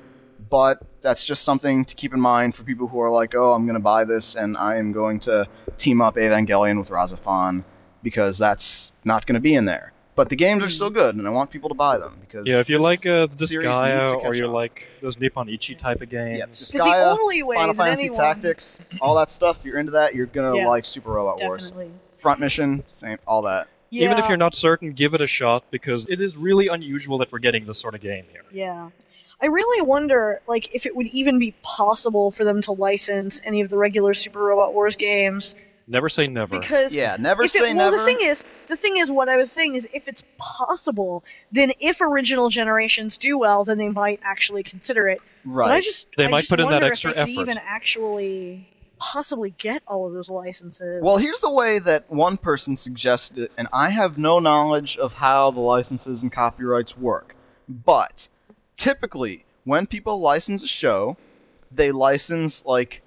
but that's just something to keep in mind for people who are like, oh, I'm going to buy this and I am going to team up Evangelion with RahXephon because that's not going to be in there. But the games are still good, and I want people to buy them because Yeah, if you like uh, series needs Disgaea or you like those Nippon Ichi type of games, Yep, the only way Final that Fantasy anyone- Tactics, all that stuff. If you're into that, you're gonna Yeah, like Super Robot Wars. Front Mission, same, all that. Yeah. even if you're not certain, give it a shot because it is really unusual that we're getting this sort of game here. Yeah. I really wonder, like, if it would even be possible for them to license any of the regular Super Robot Wars games. Never say never. Because Yeah, never say it, well, never. the thing is, the thing is, what I was saying is, if it's possible, then if original generations do well, then they might actually consider it. Right. But I just, They I might just put in that wonder extra if they effort. even actually possibly get all of those licenses. Well, here's the way that one person suggested it, and I have no knowledge of how the licenses and copyrights work. But typically, when people license a show, they license like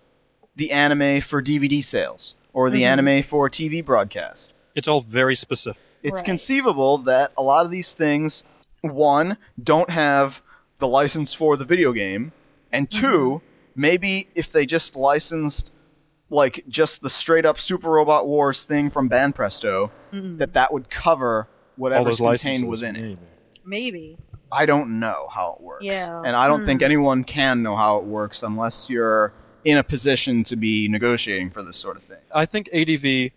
the anime for DVD sales or the mm-hmm. anime for TV broadcast. It's all very specific. It's Right. conceivable that a lot of these things, one, don't have the license for the video game, and mm-hmm. 2 maybe if they just licensed like just the straight up Super Robot Wars thing from Banpresto, mm-hmm. that that would cover whatever's contained licenses. within it. maybe. Maybe. I don't know how it works. Yeah. And I don't think Hmm. anyone can know how it works unless you're in a position to be negotiating for this sort of thing. I think ADV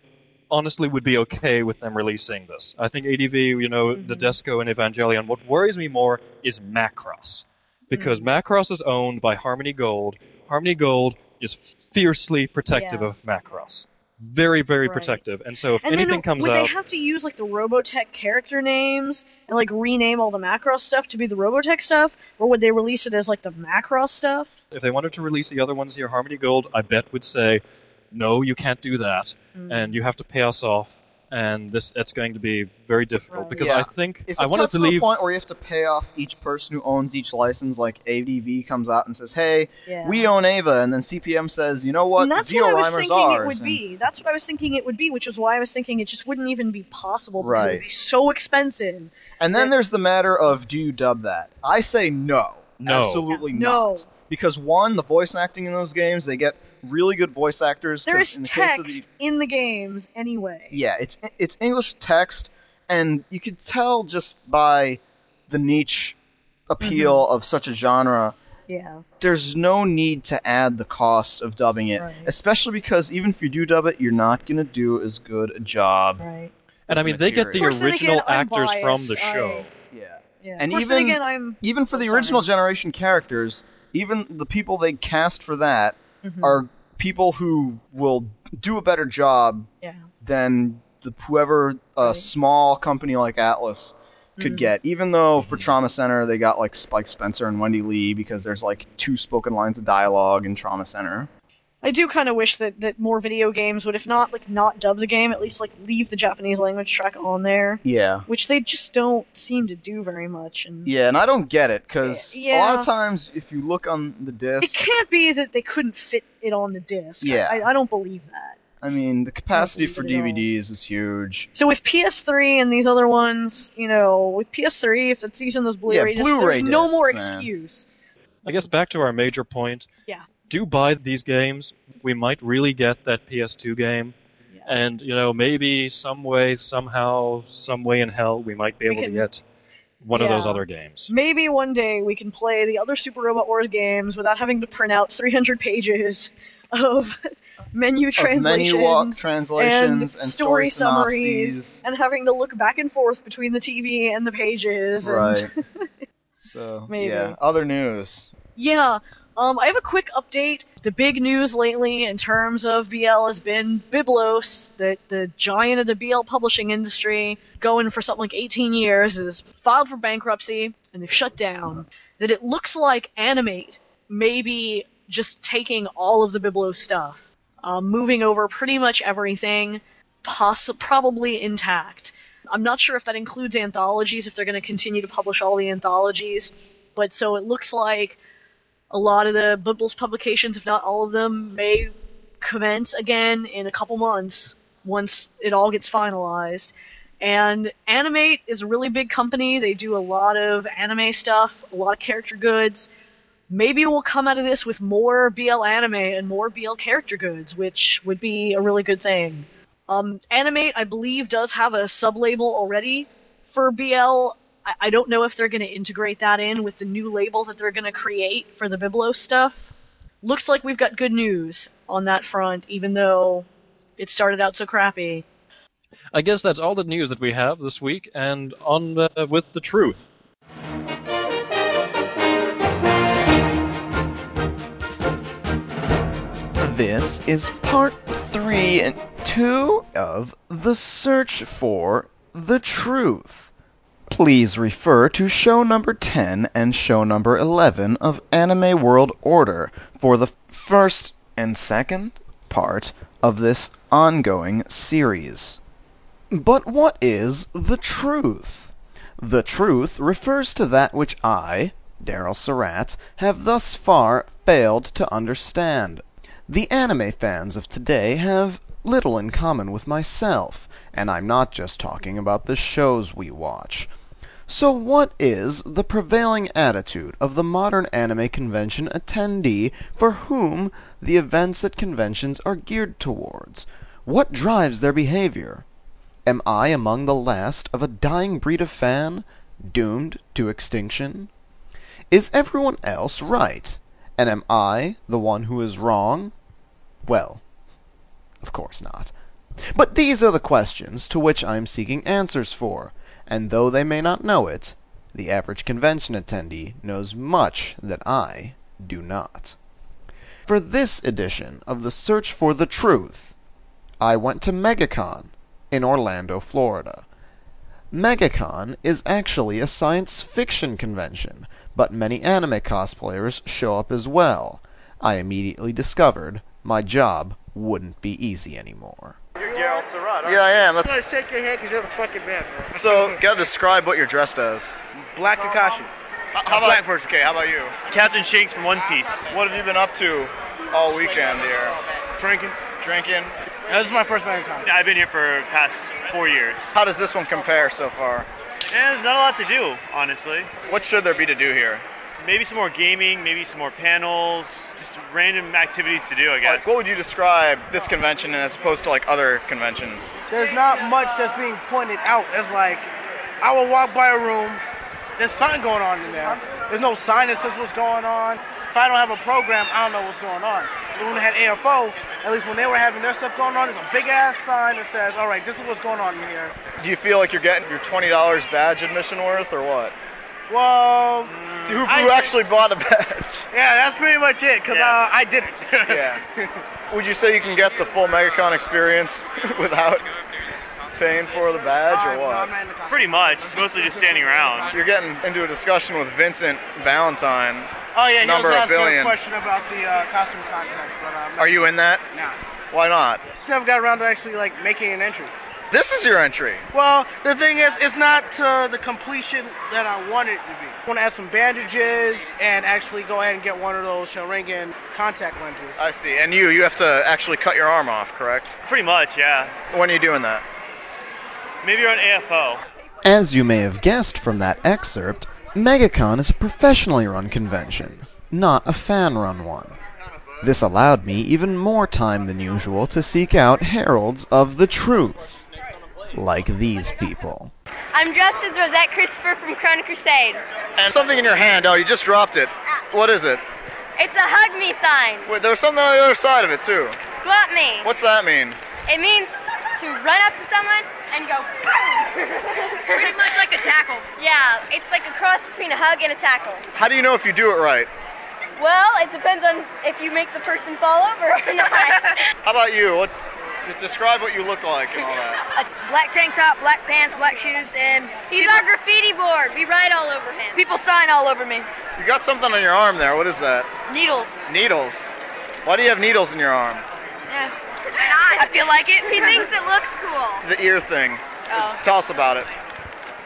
honestly would be okay with them releasing this. I think ADV, you know, mm-hmm. the Desco and Evangelion. What worries me more is Macross. Because mm-hmm. Macross is owned by Harmony Gold. Harmony Gold is fiercely protective Yeah. of Macross. Very, very Right. protective. And so if And anything comes would out. they have to use like the Robotech character names and like rename all the Macross stuff to be the Robotech stuff, or would they release it as like the Macross stuff? if they wanted to release the other ones here, Harmony Gold, I bet would say, no, you can't do that, Mm. and you have to pay us off, and this it's going to be very difficult Right. because Yeah. I think If I it want to gets to the point where you have to pay off each person who owns each license, like ADV comes out and says, "Hey, Yeah. we own Eva," and then CPM says, "You know what? and that's Zero what I was thinking ours," it would and- be. That's what I was thinking it would be, which is why I was thinking it just wouldn't even be possible because it Right. would be so expensive. And then Right. there's the matter of do you dub that? I say no. No. Absolutely No. not. Because one, the voice acting in those games, they get really good voice actors. There is in the case of the- text in the games anyway. yeah, it's it's English text, and you could tell just by the niche appeal Mm-hmm. of such a genre. Yeah. There's no need to add the cost of dubbing it, Right. especially because even if you do dub it, you're not gonna do as good a job. Right. and I mean, they get the Of course, then original again, I'm actors from the biased. I- show. Yeah. Yeah. And of course, even- again, I'm even for Oh, the sorry. original generation characters, even the people they cast for that Mm-hmm. are people who will do a better job yeah. than the whoever a Right. small company like Atlus could Mm-hmm. get. Even though for Trauma Center they got like Spike Spencer and Wendy Lee because there's like two spoken lines of dialogue in Trauma Center. I do kind of wish that, that more video games would, if not like not dub the game, at least like leave the Japanese language track on there, Yeah. which they just don't seem to do very much. And Yeah, and I don't get it because eh, a lot of times if you look on the disc, it can't be that they couldn't fit it on the disc. Yeah. I, I don't believe that. I mean the capacity for it at all. DVDs is huge. So with PS3 and these other ones, you know, with PS3, if it's using those Blu-ray discs, Blu-ray there's no more man. excuse. I guess back to our major point. Yeah. Do buy these games. We might really get that PS2 game. Yeah. And, you know, maybe some way, somehow, some way in hell, we might be able can- to get one of those other games. Maybe one day we can play the other Super Robot Wars games without having to print out 300 pages of menu Of translations, menu walk translations and, and story story summaries, and having to look back and forth between the TV and the pages. And Right. so Maybe. yeah, other news. Yeah. Um, I have a quick update. The big news lately in terms of BL has been Biblos, the, the giant of the BL publishing industry, going for something like 18 years, is filed for bankruptcy and they've shut down. That it looks like Animate may be just taking all of the Biblos stuff, um, moving over pretty much everything, poss- probably intact. I'm not sure if that includes anthologies, if they're going to continue to publish all the anthologies, but so it looks like a lot of the Biblos publications, if not all of them, may commence again in a couple months once it all gets finalized. And Animate is a really big company. They do a lot of anime stuff, a lot of character goods. Maybe we'll come out of this with more BL anime and more BL character goods, which would be a really good thing. Um, Animate, I believe, does have a sub-label already for BL. I, I don't know if they're going to integrate that in with the new label that they're going to create for the Biblos stuff. Looks like we've got good news on that front, even though it started out so crappy. I guess that's all the news that we have this week, and on uh, with the truth. This is part three and two of The Search for the Truth. Please refer to show number 10 and show number 11 of Anime World Order for the first and second part of this ongoing series. But what is the truth? The truth refers to that which I, Daryl Surratt, have thus far failed to understand. The anime fans of today have little in common with myself, and I'm not just talking about the shows we watch. So, what is the prevailing attitude of the modern anime convention attendee for whom the events at conventions are geared towards? What drives their behavior? Am I among the last of a dying breed of fan, doomed to extinction? Is everyone else right? And am I the one who is wrong? Well, of course not. But these are the questions to which I am seeking answers for, and though they may not know it, the average convention attendee knows much that I do not. For this edition of the Search for the Truth, I went to MegaCon in Orlando, Florida. MegaCon is actually a science fiction convention, but many anime cosplayers show up as well. I immediately discovered my job wouldn't be easy anymore. You're Daryl Surratt. Yeah, I am. I'm gonna shake your hand because you're the fucking man, bro. So, gotta describe what you're dressed as. Black Kakashi. How about, Black version. Okay, how about you? Captain Shanks from One Piece. What have you been up to all weekend here? Drinking. Drinking. This is my first MegaCon. I've been here for past four years. How does this one compare so far? And there's not a lot to do, honestly. What should there be to do here? Maybe some more gaming, maybe some more panels, just random activities to do, I guess. What would you describe this convention as opposed to like other conventions? There's not much that's being pointed out. It's like I will walk by a room, there's something going on in there. There's no sign that says what's going on. If I don't have a program, I don't know what's going on. When they had AFO, at least when they were having their stuff going on, there's a big ass sign that says, "All right, this is what's going on in here." Do you feel like you're getting your twenty dollars badge admission worth, or what? Well, Who, I- who actually bought a badge? yeah, that's pretty much it. Cause Yeah. uh, I didn't. yeah. Would you say you can get the full MegaCon experience without paying for the badge, or Uh, no, what? not in the Pretty much. It's mostly just standing around. You're getting into a discussion with Vincent Valentine. Oh yeah, he Number was a asking a question about the uh, costume contest, but um, Are you in that? Nah. Why not? Just never got around to actually like making an entry. This is your entry. Well, the thing is, it's not to the completion that I want it to be. I want to add some bandages and actually go ahead and get one of those Sharingan contact lenses. I see. And you, you have to actually cut your arm off, correct? Pretty much, yeah. When are you doing that? Maybe on AFO. As you may have guessed from that excerpt, MegaCon is a professionally run convention, not a fan run one. This allowed me even more time than usual to seek out heralds of the truth, like these people. I'm dressed as Rosette Christopher from Chrono Crusade. And something in your hand. Oh, you just dropped it. What is it? It's a hug me sign. Wait, there's something on the other side of it too. Blunt me. What's that mean? It means to run up to someone and go. Pretty much like a tackle. Yeah, it's like a cross between a hug and a tackle. How do you know if you do it right? Well, it depends on if you make the person fall over or not. How about you? What's just describe what you look like and all that. A black tank top, black pants, black shoes, and He's our graffiti board. We write all over him. people sign all over me. You got something on your arm there. What is that? Needles. Needles. Why do you have needles in your arm? Yeah. I feel like it. He thinks it looks cool. The ear thing. Oh. Tell us about it.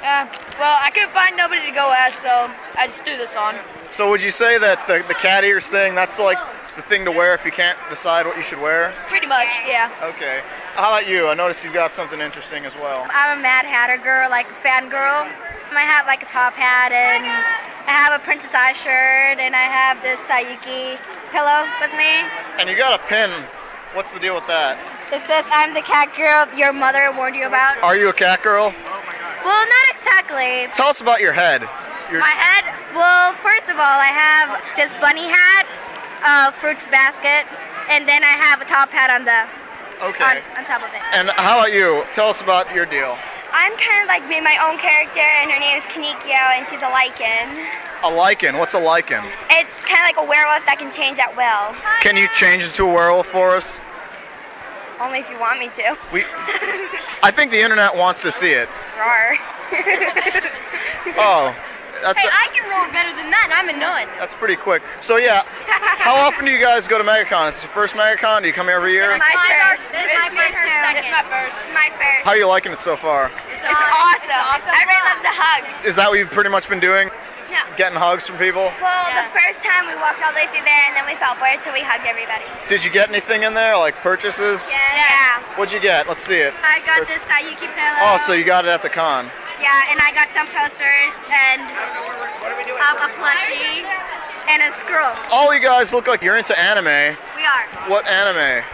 Yeah. Well, I couldn't find nobody to go as, so I just threw this on. So would you say that the, the cat ears thing, that's like the thing to wear if you can't decide what you should wear? Pretty much, yeah. Okay. How about you? I noticed you've got something interesting as well. I'm a Mad Hatter girl, like a fan girl. I have like a top hat and I have a Princess Ai shirt and I have this Saiyuki pillow with me. And you got a pin. What's the deal with that? It says I'm the cat girl your mother warned you about. Are you a cat girl? Well, not exactly. Tell us about your head. Your, My head, well, first of all, I have this bunny hat, uh, fruits basket, and then I have a top hat on the okay. on, on top of it. And how about you? Tell us about your deal. I'm kind of like being my own character, and her name is Kanikyo, and she's a lycan. A lycan. What's a lycan? It's kind of like a werewolf that can change at will. Can you change into a werewolf for us? Only if you want me to. We. I think the internet wants to see it. Roar. Oh, that's, hey, I can roll better than that, and I'm a nun. that's pretty quick. So yeah, how often do you guys go to MegaCon? Is it your first MegaCon? Do you come here every year? my first. This is my first. This is my first. My first. How are you liking it so far? It's awesome. Everybody loves a hug. Is that what you've pretty much been doing? S- Yeah. Getting hugs from people? Well, the first time we walked all the way through there, and then we fell for it, so we hugged everybody. Did you get anything in there, like purchases? Yeah. What'd you get? Let's see it. I got Or- this Saiyuki pillow. Oh, so you got it at the con. Yeah, and I got some posters and um, a plushie and a scroll. All you guys look like you're into anime. We are. What anime?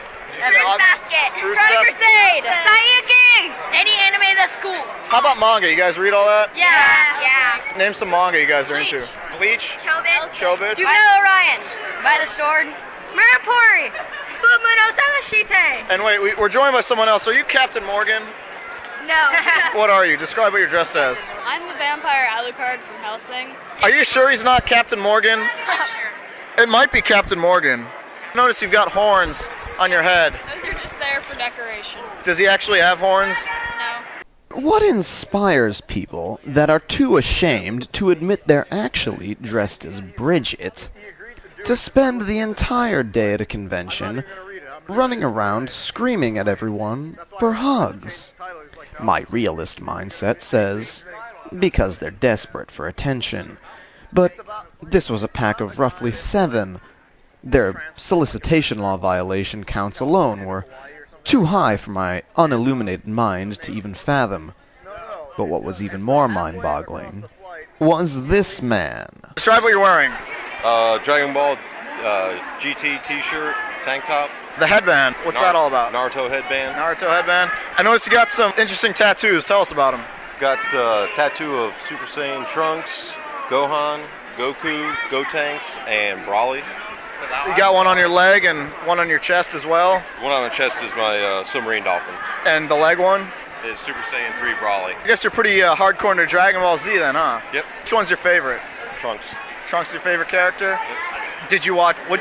Fruits Basket. Fruits Frog Basket. Crusade. Saiyuki. Any anime that's cool. How about manga? You guys read all that? Yeah. Yeah. Name some manga you guys are into. Bleach. Chobits. Chobits. Yumeno Orion. By the sword. Murapuri. Fumuno Sagashite. And wait, we, we're joined by someone else. Are you Captain Morgan? No. What are you? Describe what you're dressed as. I'm the vampire Alucard from Hellsing. Are you sure he's not Captain Morgan? It might be Captain Morgan. Notice you've got horns on your head. Those are just there for decoration. Does he actually have horns? No. What inspires people that are too ashamed to admit they're actually dressed as Bridget to spend the entire day at a convention running around screaming at everyone for hugs? My realist mindset says because they're desperate for attention. But this was a pack of roughly seven. Their solicitation law violation counts alone were too high for my unilluminated mind to even fathom. But what was even more mind boggling was this man. Describe what you're wearing. Uh, Dragon Ball uh, GT T-shirt, tank top. The headband. What's Nar- that all about? Naruto headband. Naruto headband. I noticed you got some interesting tattoos. Tell us about them. Got uh, tattoo of Super Saiyan Trunks, Gohan, Goku, Gotenks, and Broly. You got one on your leg and one on your chest as well. One on the chest is my uh, submarine dolphin. And the leg one? Is Super Saiyan 3 Broly. I guess you're pretty uh, hardcore into Dragon Ball Z then, huh? Yep. Which one's your favorite? Trunks. Trunks your favorite character? Yep. Did you watch what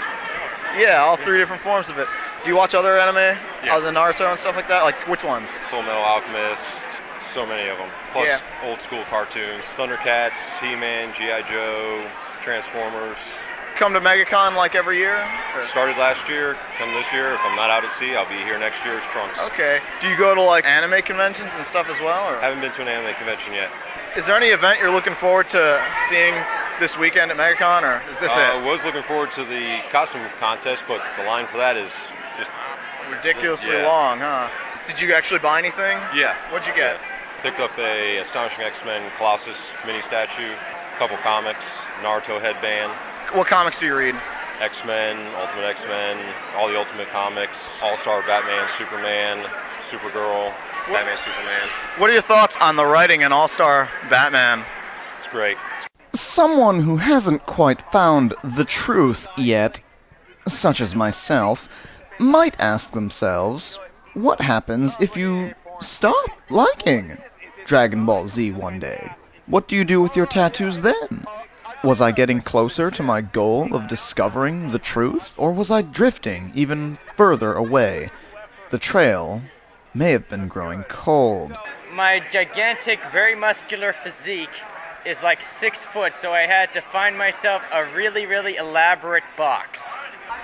Yeah, all three different forms of it. Do you watch other anime? Yeah. Other than Naruto and stuff like that? Like which ones? Full Metal Alchemist. So many of them. Plus Yeah. old school cartoons. Thundercats, He-Man, G.I. Joe, Transformers. Come to MegaCon like every year? Or- Started last year, come this year. If I'm not out at sea, I'll be here next year as Trunks. Okay. Do you go to like anime conventions and stuff as well? Or Haven't been to an anime convention yet. is there any event you're looking forward to seeing this weekend at MegaCon or is this uh, it? I was looking forward to the costume contest, but the line for that is just Ridiculously Yeah. long, huh? Did you actually buy anything? yeah. What'd you get? Yeah. Picked up a Astonishing X-Men Colossus mini statue, a couple comics, Naruto headband, What comics do you read? X-Men, Ultimate X-Men, all the Ultimate comics, All-Star Batman, Superman, Supergirl, Batman, Superman. What are your thoughts on the writing in All Star Batman? It's great. Someone who hasn't quite found the truth yet, such as myself, might ask themselves what happens if you stop liking Dragon Ball Z one day? What do you do with your tattoos then? Was I getting closer to my goal of discovering the truth, or was I drifting even further away? The trail may have been growing cold. My gigantic, very muscular physique is like six foot, so I had to find myself a really, really elaborate box.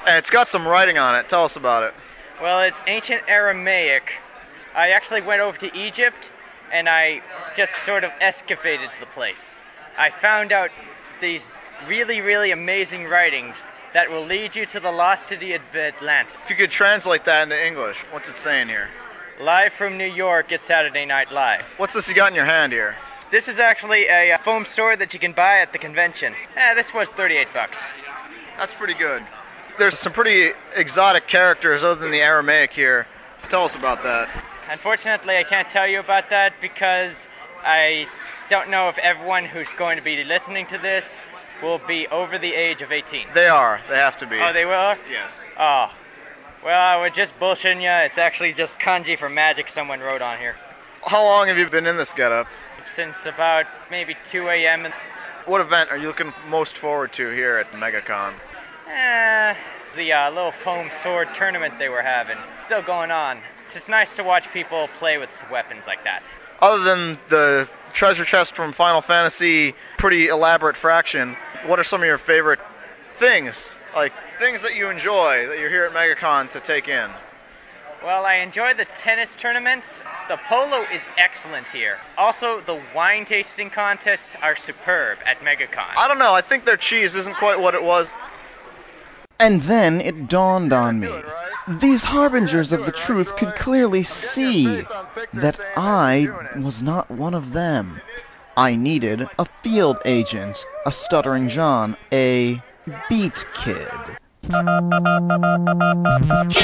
And it's got some writing on it. Tell us about it. Well, it's ancient Aramaic. I actually went over to Egypt and I just sort of excavated the place. I found out these really, really amazing writings that will lead you to the lost city of Atlantis. If you could translate that into English, what's it saying here? Live from New York, it's Saturday Night Live. What's this you got in your hand here? This is actually a uh, foam sword that you can buy at the convention. Eh, this was 38 bucks. That's pretty good. There's some pretty exotic characters other than the Aramaic here. Tell us about that. Unfortunately, I can't tell you about that because I don't know if everyone who's going to be listening to this will be over the age of 18. They are. They have to be. Oh, they will? Yes. Oh. Well, I was just bullshitting you. It's actually just kanji for magic someone wrote on here. How long have you been in this getup? Since about maybe 2 a.m. What event are you looking most forward to here at MegaCon? Eh, the uh, little foam sword tournament they were having. Still going on. It's just nice to watch people play with weapons like that. Other than the treasure chest from Final Fantasy, pretty elaborate fraction, what are some of your favorite things? Like things that you enjoy that you're here at MegaCon to take in? Well, I enjoy the tennis tournaments. The polo is excellent here. Also, the wine tasting contests are superb at MegaCon. I don't know. I think their cheese isn't quite what it was. And then it dawned on me. These harbingers of the truth could clearly see that I was not one of them. I needed a field agent, a stuttering John, a beat kid. Kids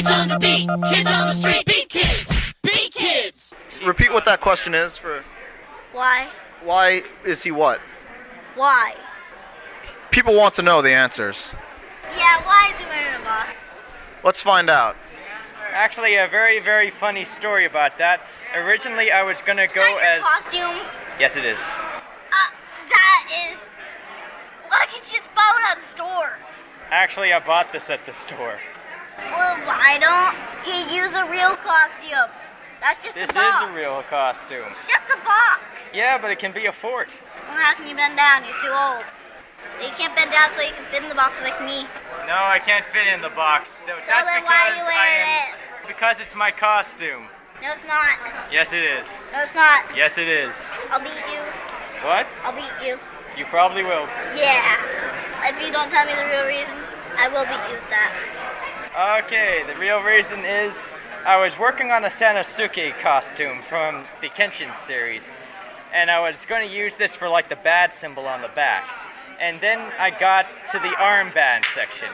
on the beat, kids on the street, beat kids, beat kids. Repeat what that question is for. Why? Why is he what? Why? People want to know the answers. Yeah, why is he wearing a box? Let's find out. Actually, a very, very funny story about that. Originally, I was gonna go as. Costume? Yes, it is. Uh, that is. Like it's just bought at the store. Actually, I bought this at the store. Well, why don't you use a real costume? That's just This a box. This is a real costume. It's just a box. Yeah, but it can be a fort. Well, how can you bend down? You're too old. You can't bend down so you can fit in the box like me. No, I can't fit in the box. No, So that's then why are you because wearing am. Because it's my costume. No, it's not. Yes, it is. No, it's not. Yes, it is. I'll beat you. What? I'll beat you. You probably will. Yeah. If you don't tell me the real reason, I will beat you with that. Okay, the real reason is I was working on a Sanosuke costume from the Kenshin series, and I was going to use this for like the bad symbol on the back. And then I got to the armband section,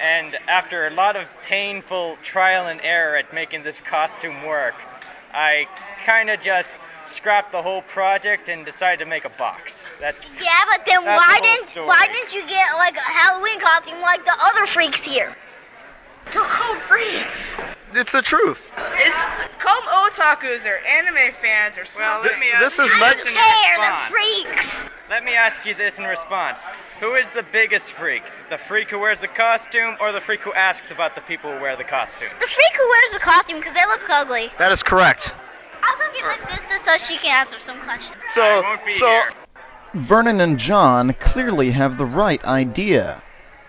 and after a lot of painful trial and error at making this costume work, I kind of just scrapped the whole project and decided to make a box. That's Yeah, but then why the didn't story. why didn't you get like a Halloween costume like the other freaks here? They're called freaks. It's the truth. It's called otakus or anime fans or something. Well, let me This ask is you Meg- this in Care, they're response. freaks. Let me ask you this in response. Who is the biggest freak? The freak who wears the costume or the freak who asks about the people who wear the costume? The freak who wears the costume because they look ugly. That is correct. I'll go get my sister so she can ask answer some questions. So, so Vernon and John clearly have the right idea.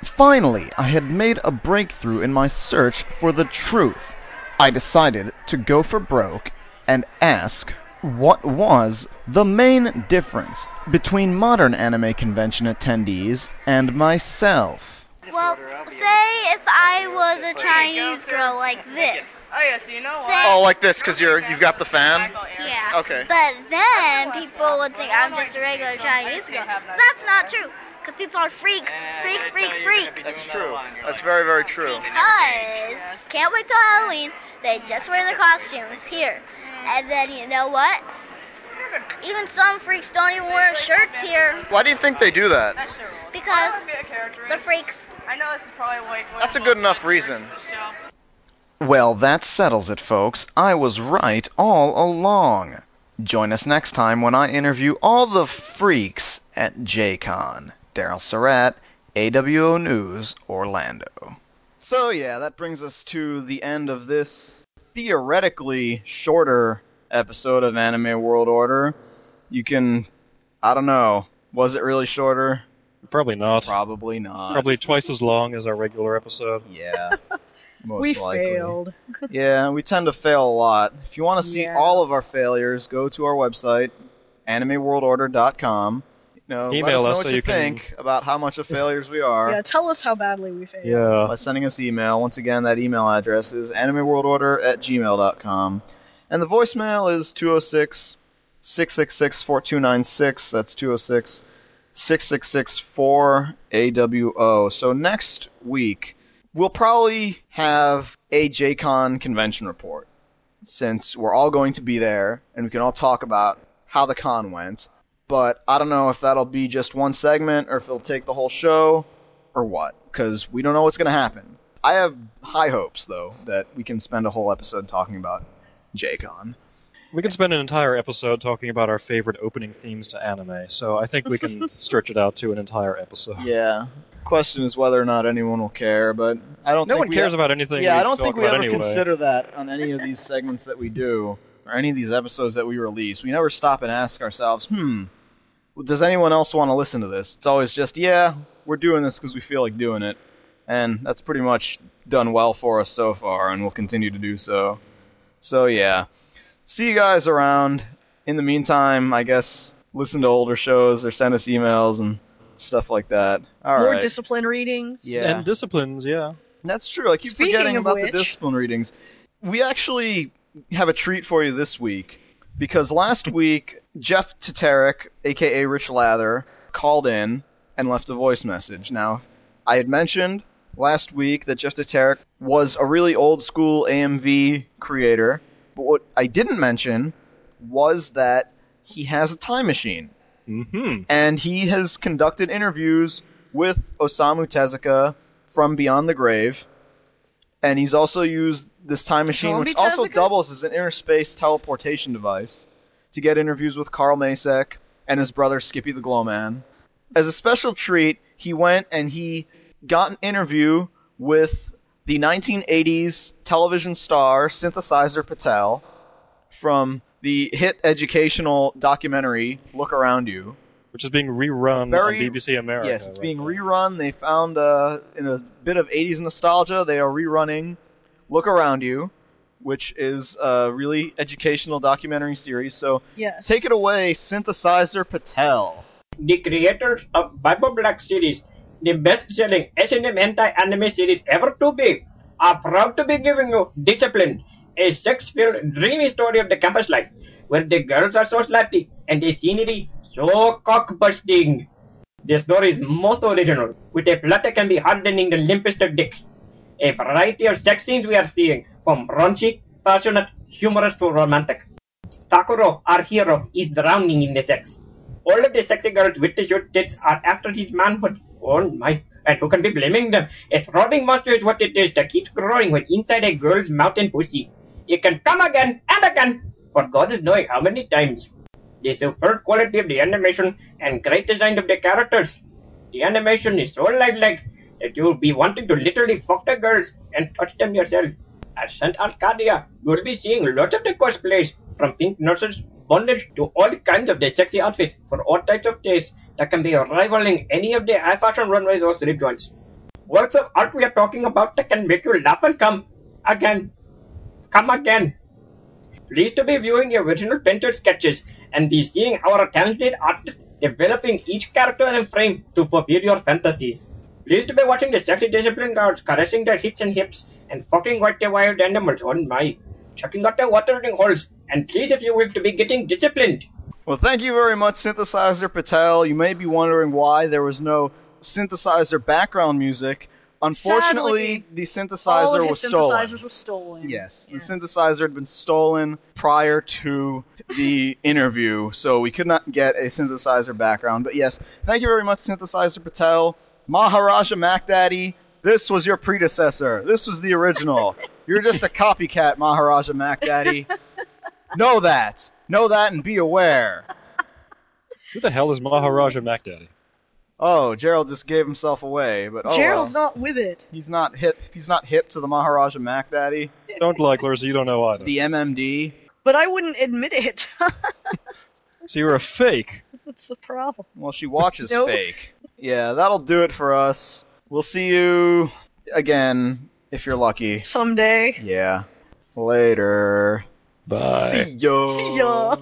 Finally, I had made a breakthrough in my search for the truth. I decided to go for broke and ask what was the main difference between modern anime convention attendees and myself. Well, say if I was a Chinese girl like this. Oh yeah, so you know Say- what? oh, like this because you're you've got the fan. Yeah. Okay. But then people would think I'm just a regular Chinese girl. That's not true. Because people are freaks. Freak, freak, freak. That's true. That's very very true. Because can't wait till Halloween. They just wear their costumes here. And then you know what? Even some freaks don't even wear shirts here. Why do you think they do that? Because the freaks. I know this is probably like. That's a good enough reason. Well, that settles it, folks. I was right all along. Join us next time when I interview all the freaks at Jacon. Daryl Surratt, AWO News, Orlando. So yeah, that brings us to the end of this theoretically shorter episode of Anime World Order. You can, I don't know, was it really shorter? Probably not. Probably not. Probably twice as long as our regular episode. Yeah. Most we likely. failed. Yeah, we tend to fail a lot. If you want to see Yeah. all of our failures, go to our website, animeworldorder.com. You know, let Email us know us what so you you can- think about how much of failures we are. Yeah, tell us how badly we failed. Yeah. by sending us email. Once again, that email address is animeworldorder at gmail.com. And the voicemail is 206 666 4296. That's 206 666 4AWO. So next week, we'll probably have a Jacon convention report since we're all going to be there and we can all talk about how the con went. But I don't know if that'll be just one segment or if it'll take the whole show or what, because we don't know what's going to happen. I have high hopes, though, that we can spend a whole episode talking about Jacon. We can spend an entire episode talking about our favorite opening themes to anime, so I think we can stretch it out to an entire episode. Yeah. Question is whether or not anyone will care, but I don't. No think one we cares about anything Yeah, I don't think we ever anyway. consider that on any of these segments that we do, or any of these episodes that we release. We never stop and ask ourselves, "Hmm, does anyone else want to listen to this?" It's always just, "Yeah, we're doing this because we feel like doing it," and that's pretty much done well for us so far, and we'll continue to do so. So yeah, see you guys around. In the meantime, I guess listen to older shows or send us emails and stuff like that. All right. More discipline readings. Yeah. And disciplines, yeah. That's true. I keep Speaking forgetting of about the discipline readings. We actually have a treat for you this week because last week Jeff Teterick, aka Rich Lather, called in and left a voice message. Now, I had mentioned last week that Jeff Teterick was a really old school AMV creator, but what I didn't mention was that he has a time machine. Mm-hmm. And he has conducted interviews with Osamu Tezuka from Beyond the Grave. And he's also used this time machine, which Zombie also doubles as an interspace teleportation device, to get interviews with Carl Masek and his brother Skippy the Glowman. As a special treat, he went and he got an interview with the 1980s television star Synthesizer Patel from the hit educational documentary Look Around You. Which is being rerun Very- on BBC America. Yes, it's right being now. rerun. They found uh, in a bit of 80s nostalgia, they are rerunning Look Around You, which is a really educational documentary series. So Yes. take it away, Synthesizer Patel. The creators of Bible Black series, the best-selling S&M anti-anime series ever to be, are proud to be giving you Discipline, a sex-filled, dreamy story of the campus life, where the girls are so slutty and the scenery so cock-busting. The story is most original, with a plot that can be hardening the limpest of dicks. A variety of sex scenes we are seeing, from raunchy, passionate, humorous to romantic. Takuro, our hero, is drowning in the sex. All of the sexy girls with the short tits are after his manhood. Oh my. And who can be blaming them? A throbbing monster is what it is that keeps growing when inside a girl's mouth and pussy. It can come again and again, for God is knowing how many times. The superb quality of the animation and great design of the characters. The animation is so lifelike that you'll be wanting to literally fuck the girls and touch them yourself. At St. Arcadia, you'll be seeing lots of the cosplays, from pink nurses, bondage, to all kinds of the sexy outfits for all types of tastes that can be rivaling any of the high fashion runways or strip joints. Works of art we are talking about that can make you laugh and come again. Come again. Pleased to be viewing the original painted sketches and be seeing our talented artists developing each character and frame to fulfill your fantasies. Pleased to be watching the sexy discipline guards caressing their hips and hips and fucking with the wild animals on my. Checking out their watering holes and please if you will to be getting disciplined. Well, thank you very much, Synthesizer Patel. You may be wondering why there was no synthesizer background music. Unfortunately, Sadly, the All synthesizer of was his stolen. synthesizers were stolen. Yes, the synthesizer had been stolen prior to the interview, so we could not get a synthesizer background. But yes, thank you very much, Synthesizer Patel. Maharaja Mac Daddy, this was your predecessor. This was the original. You're just a copycat, Maharaja Mac Daddy. know that. Know that and be aware. Who the hell is Maharaja MacDaddy? Oh, Gerald just gave himself away, but oh Gerald's well. not with it. He's not hip. He's not hip to the Maharaja Mac Daddy. Don't like Clarissa, you don't know either. The MMD. But I wouldn't admit it. So you're a fake. What's the problem. Well, she watches Nope. fake. Yeah, that'll do it for us. We'll see you again if you're lucky. Someday. Yeah. Later. Bye. See ya. See ya.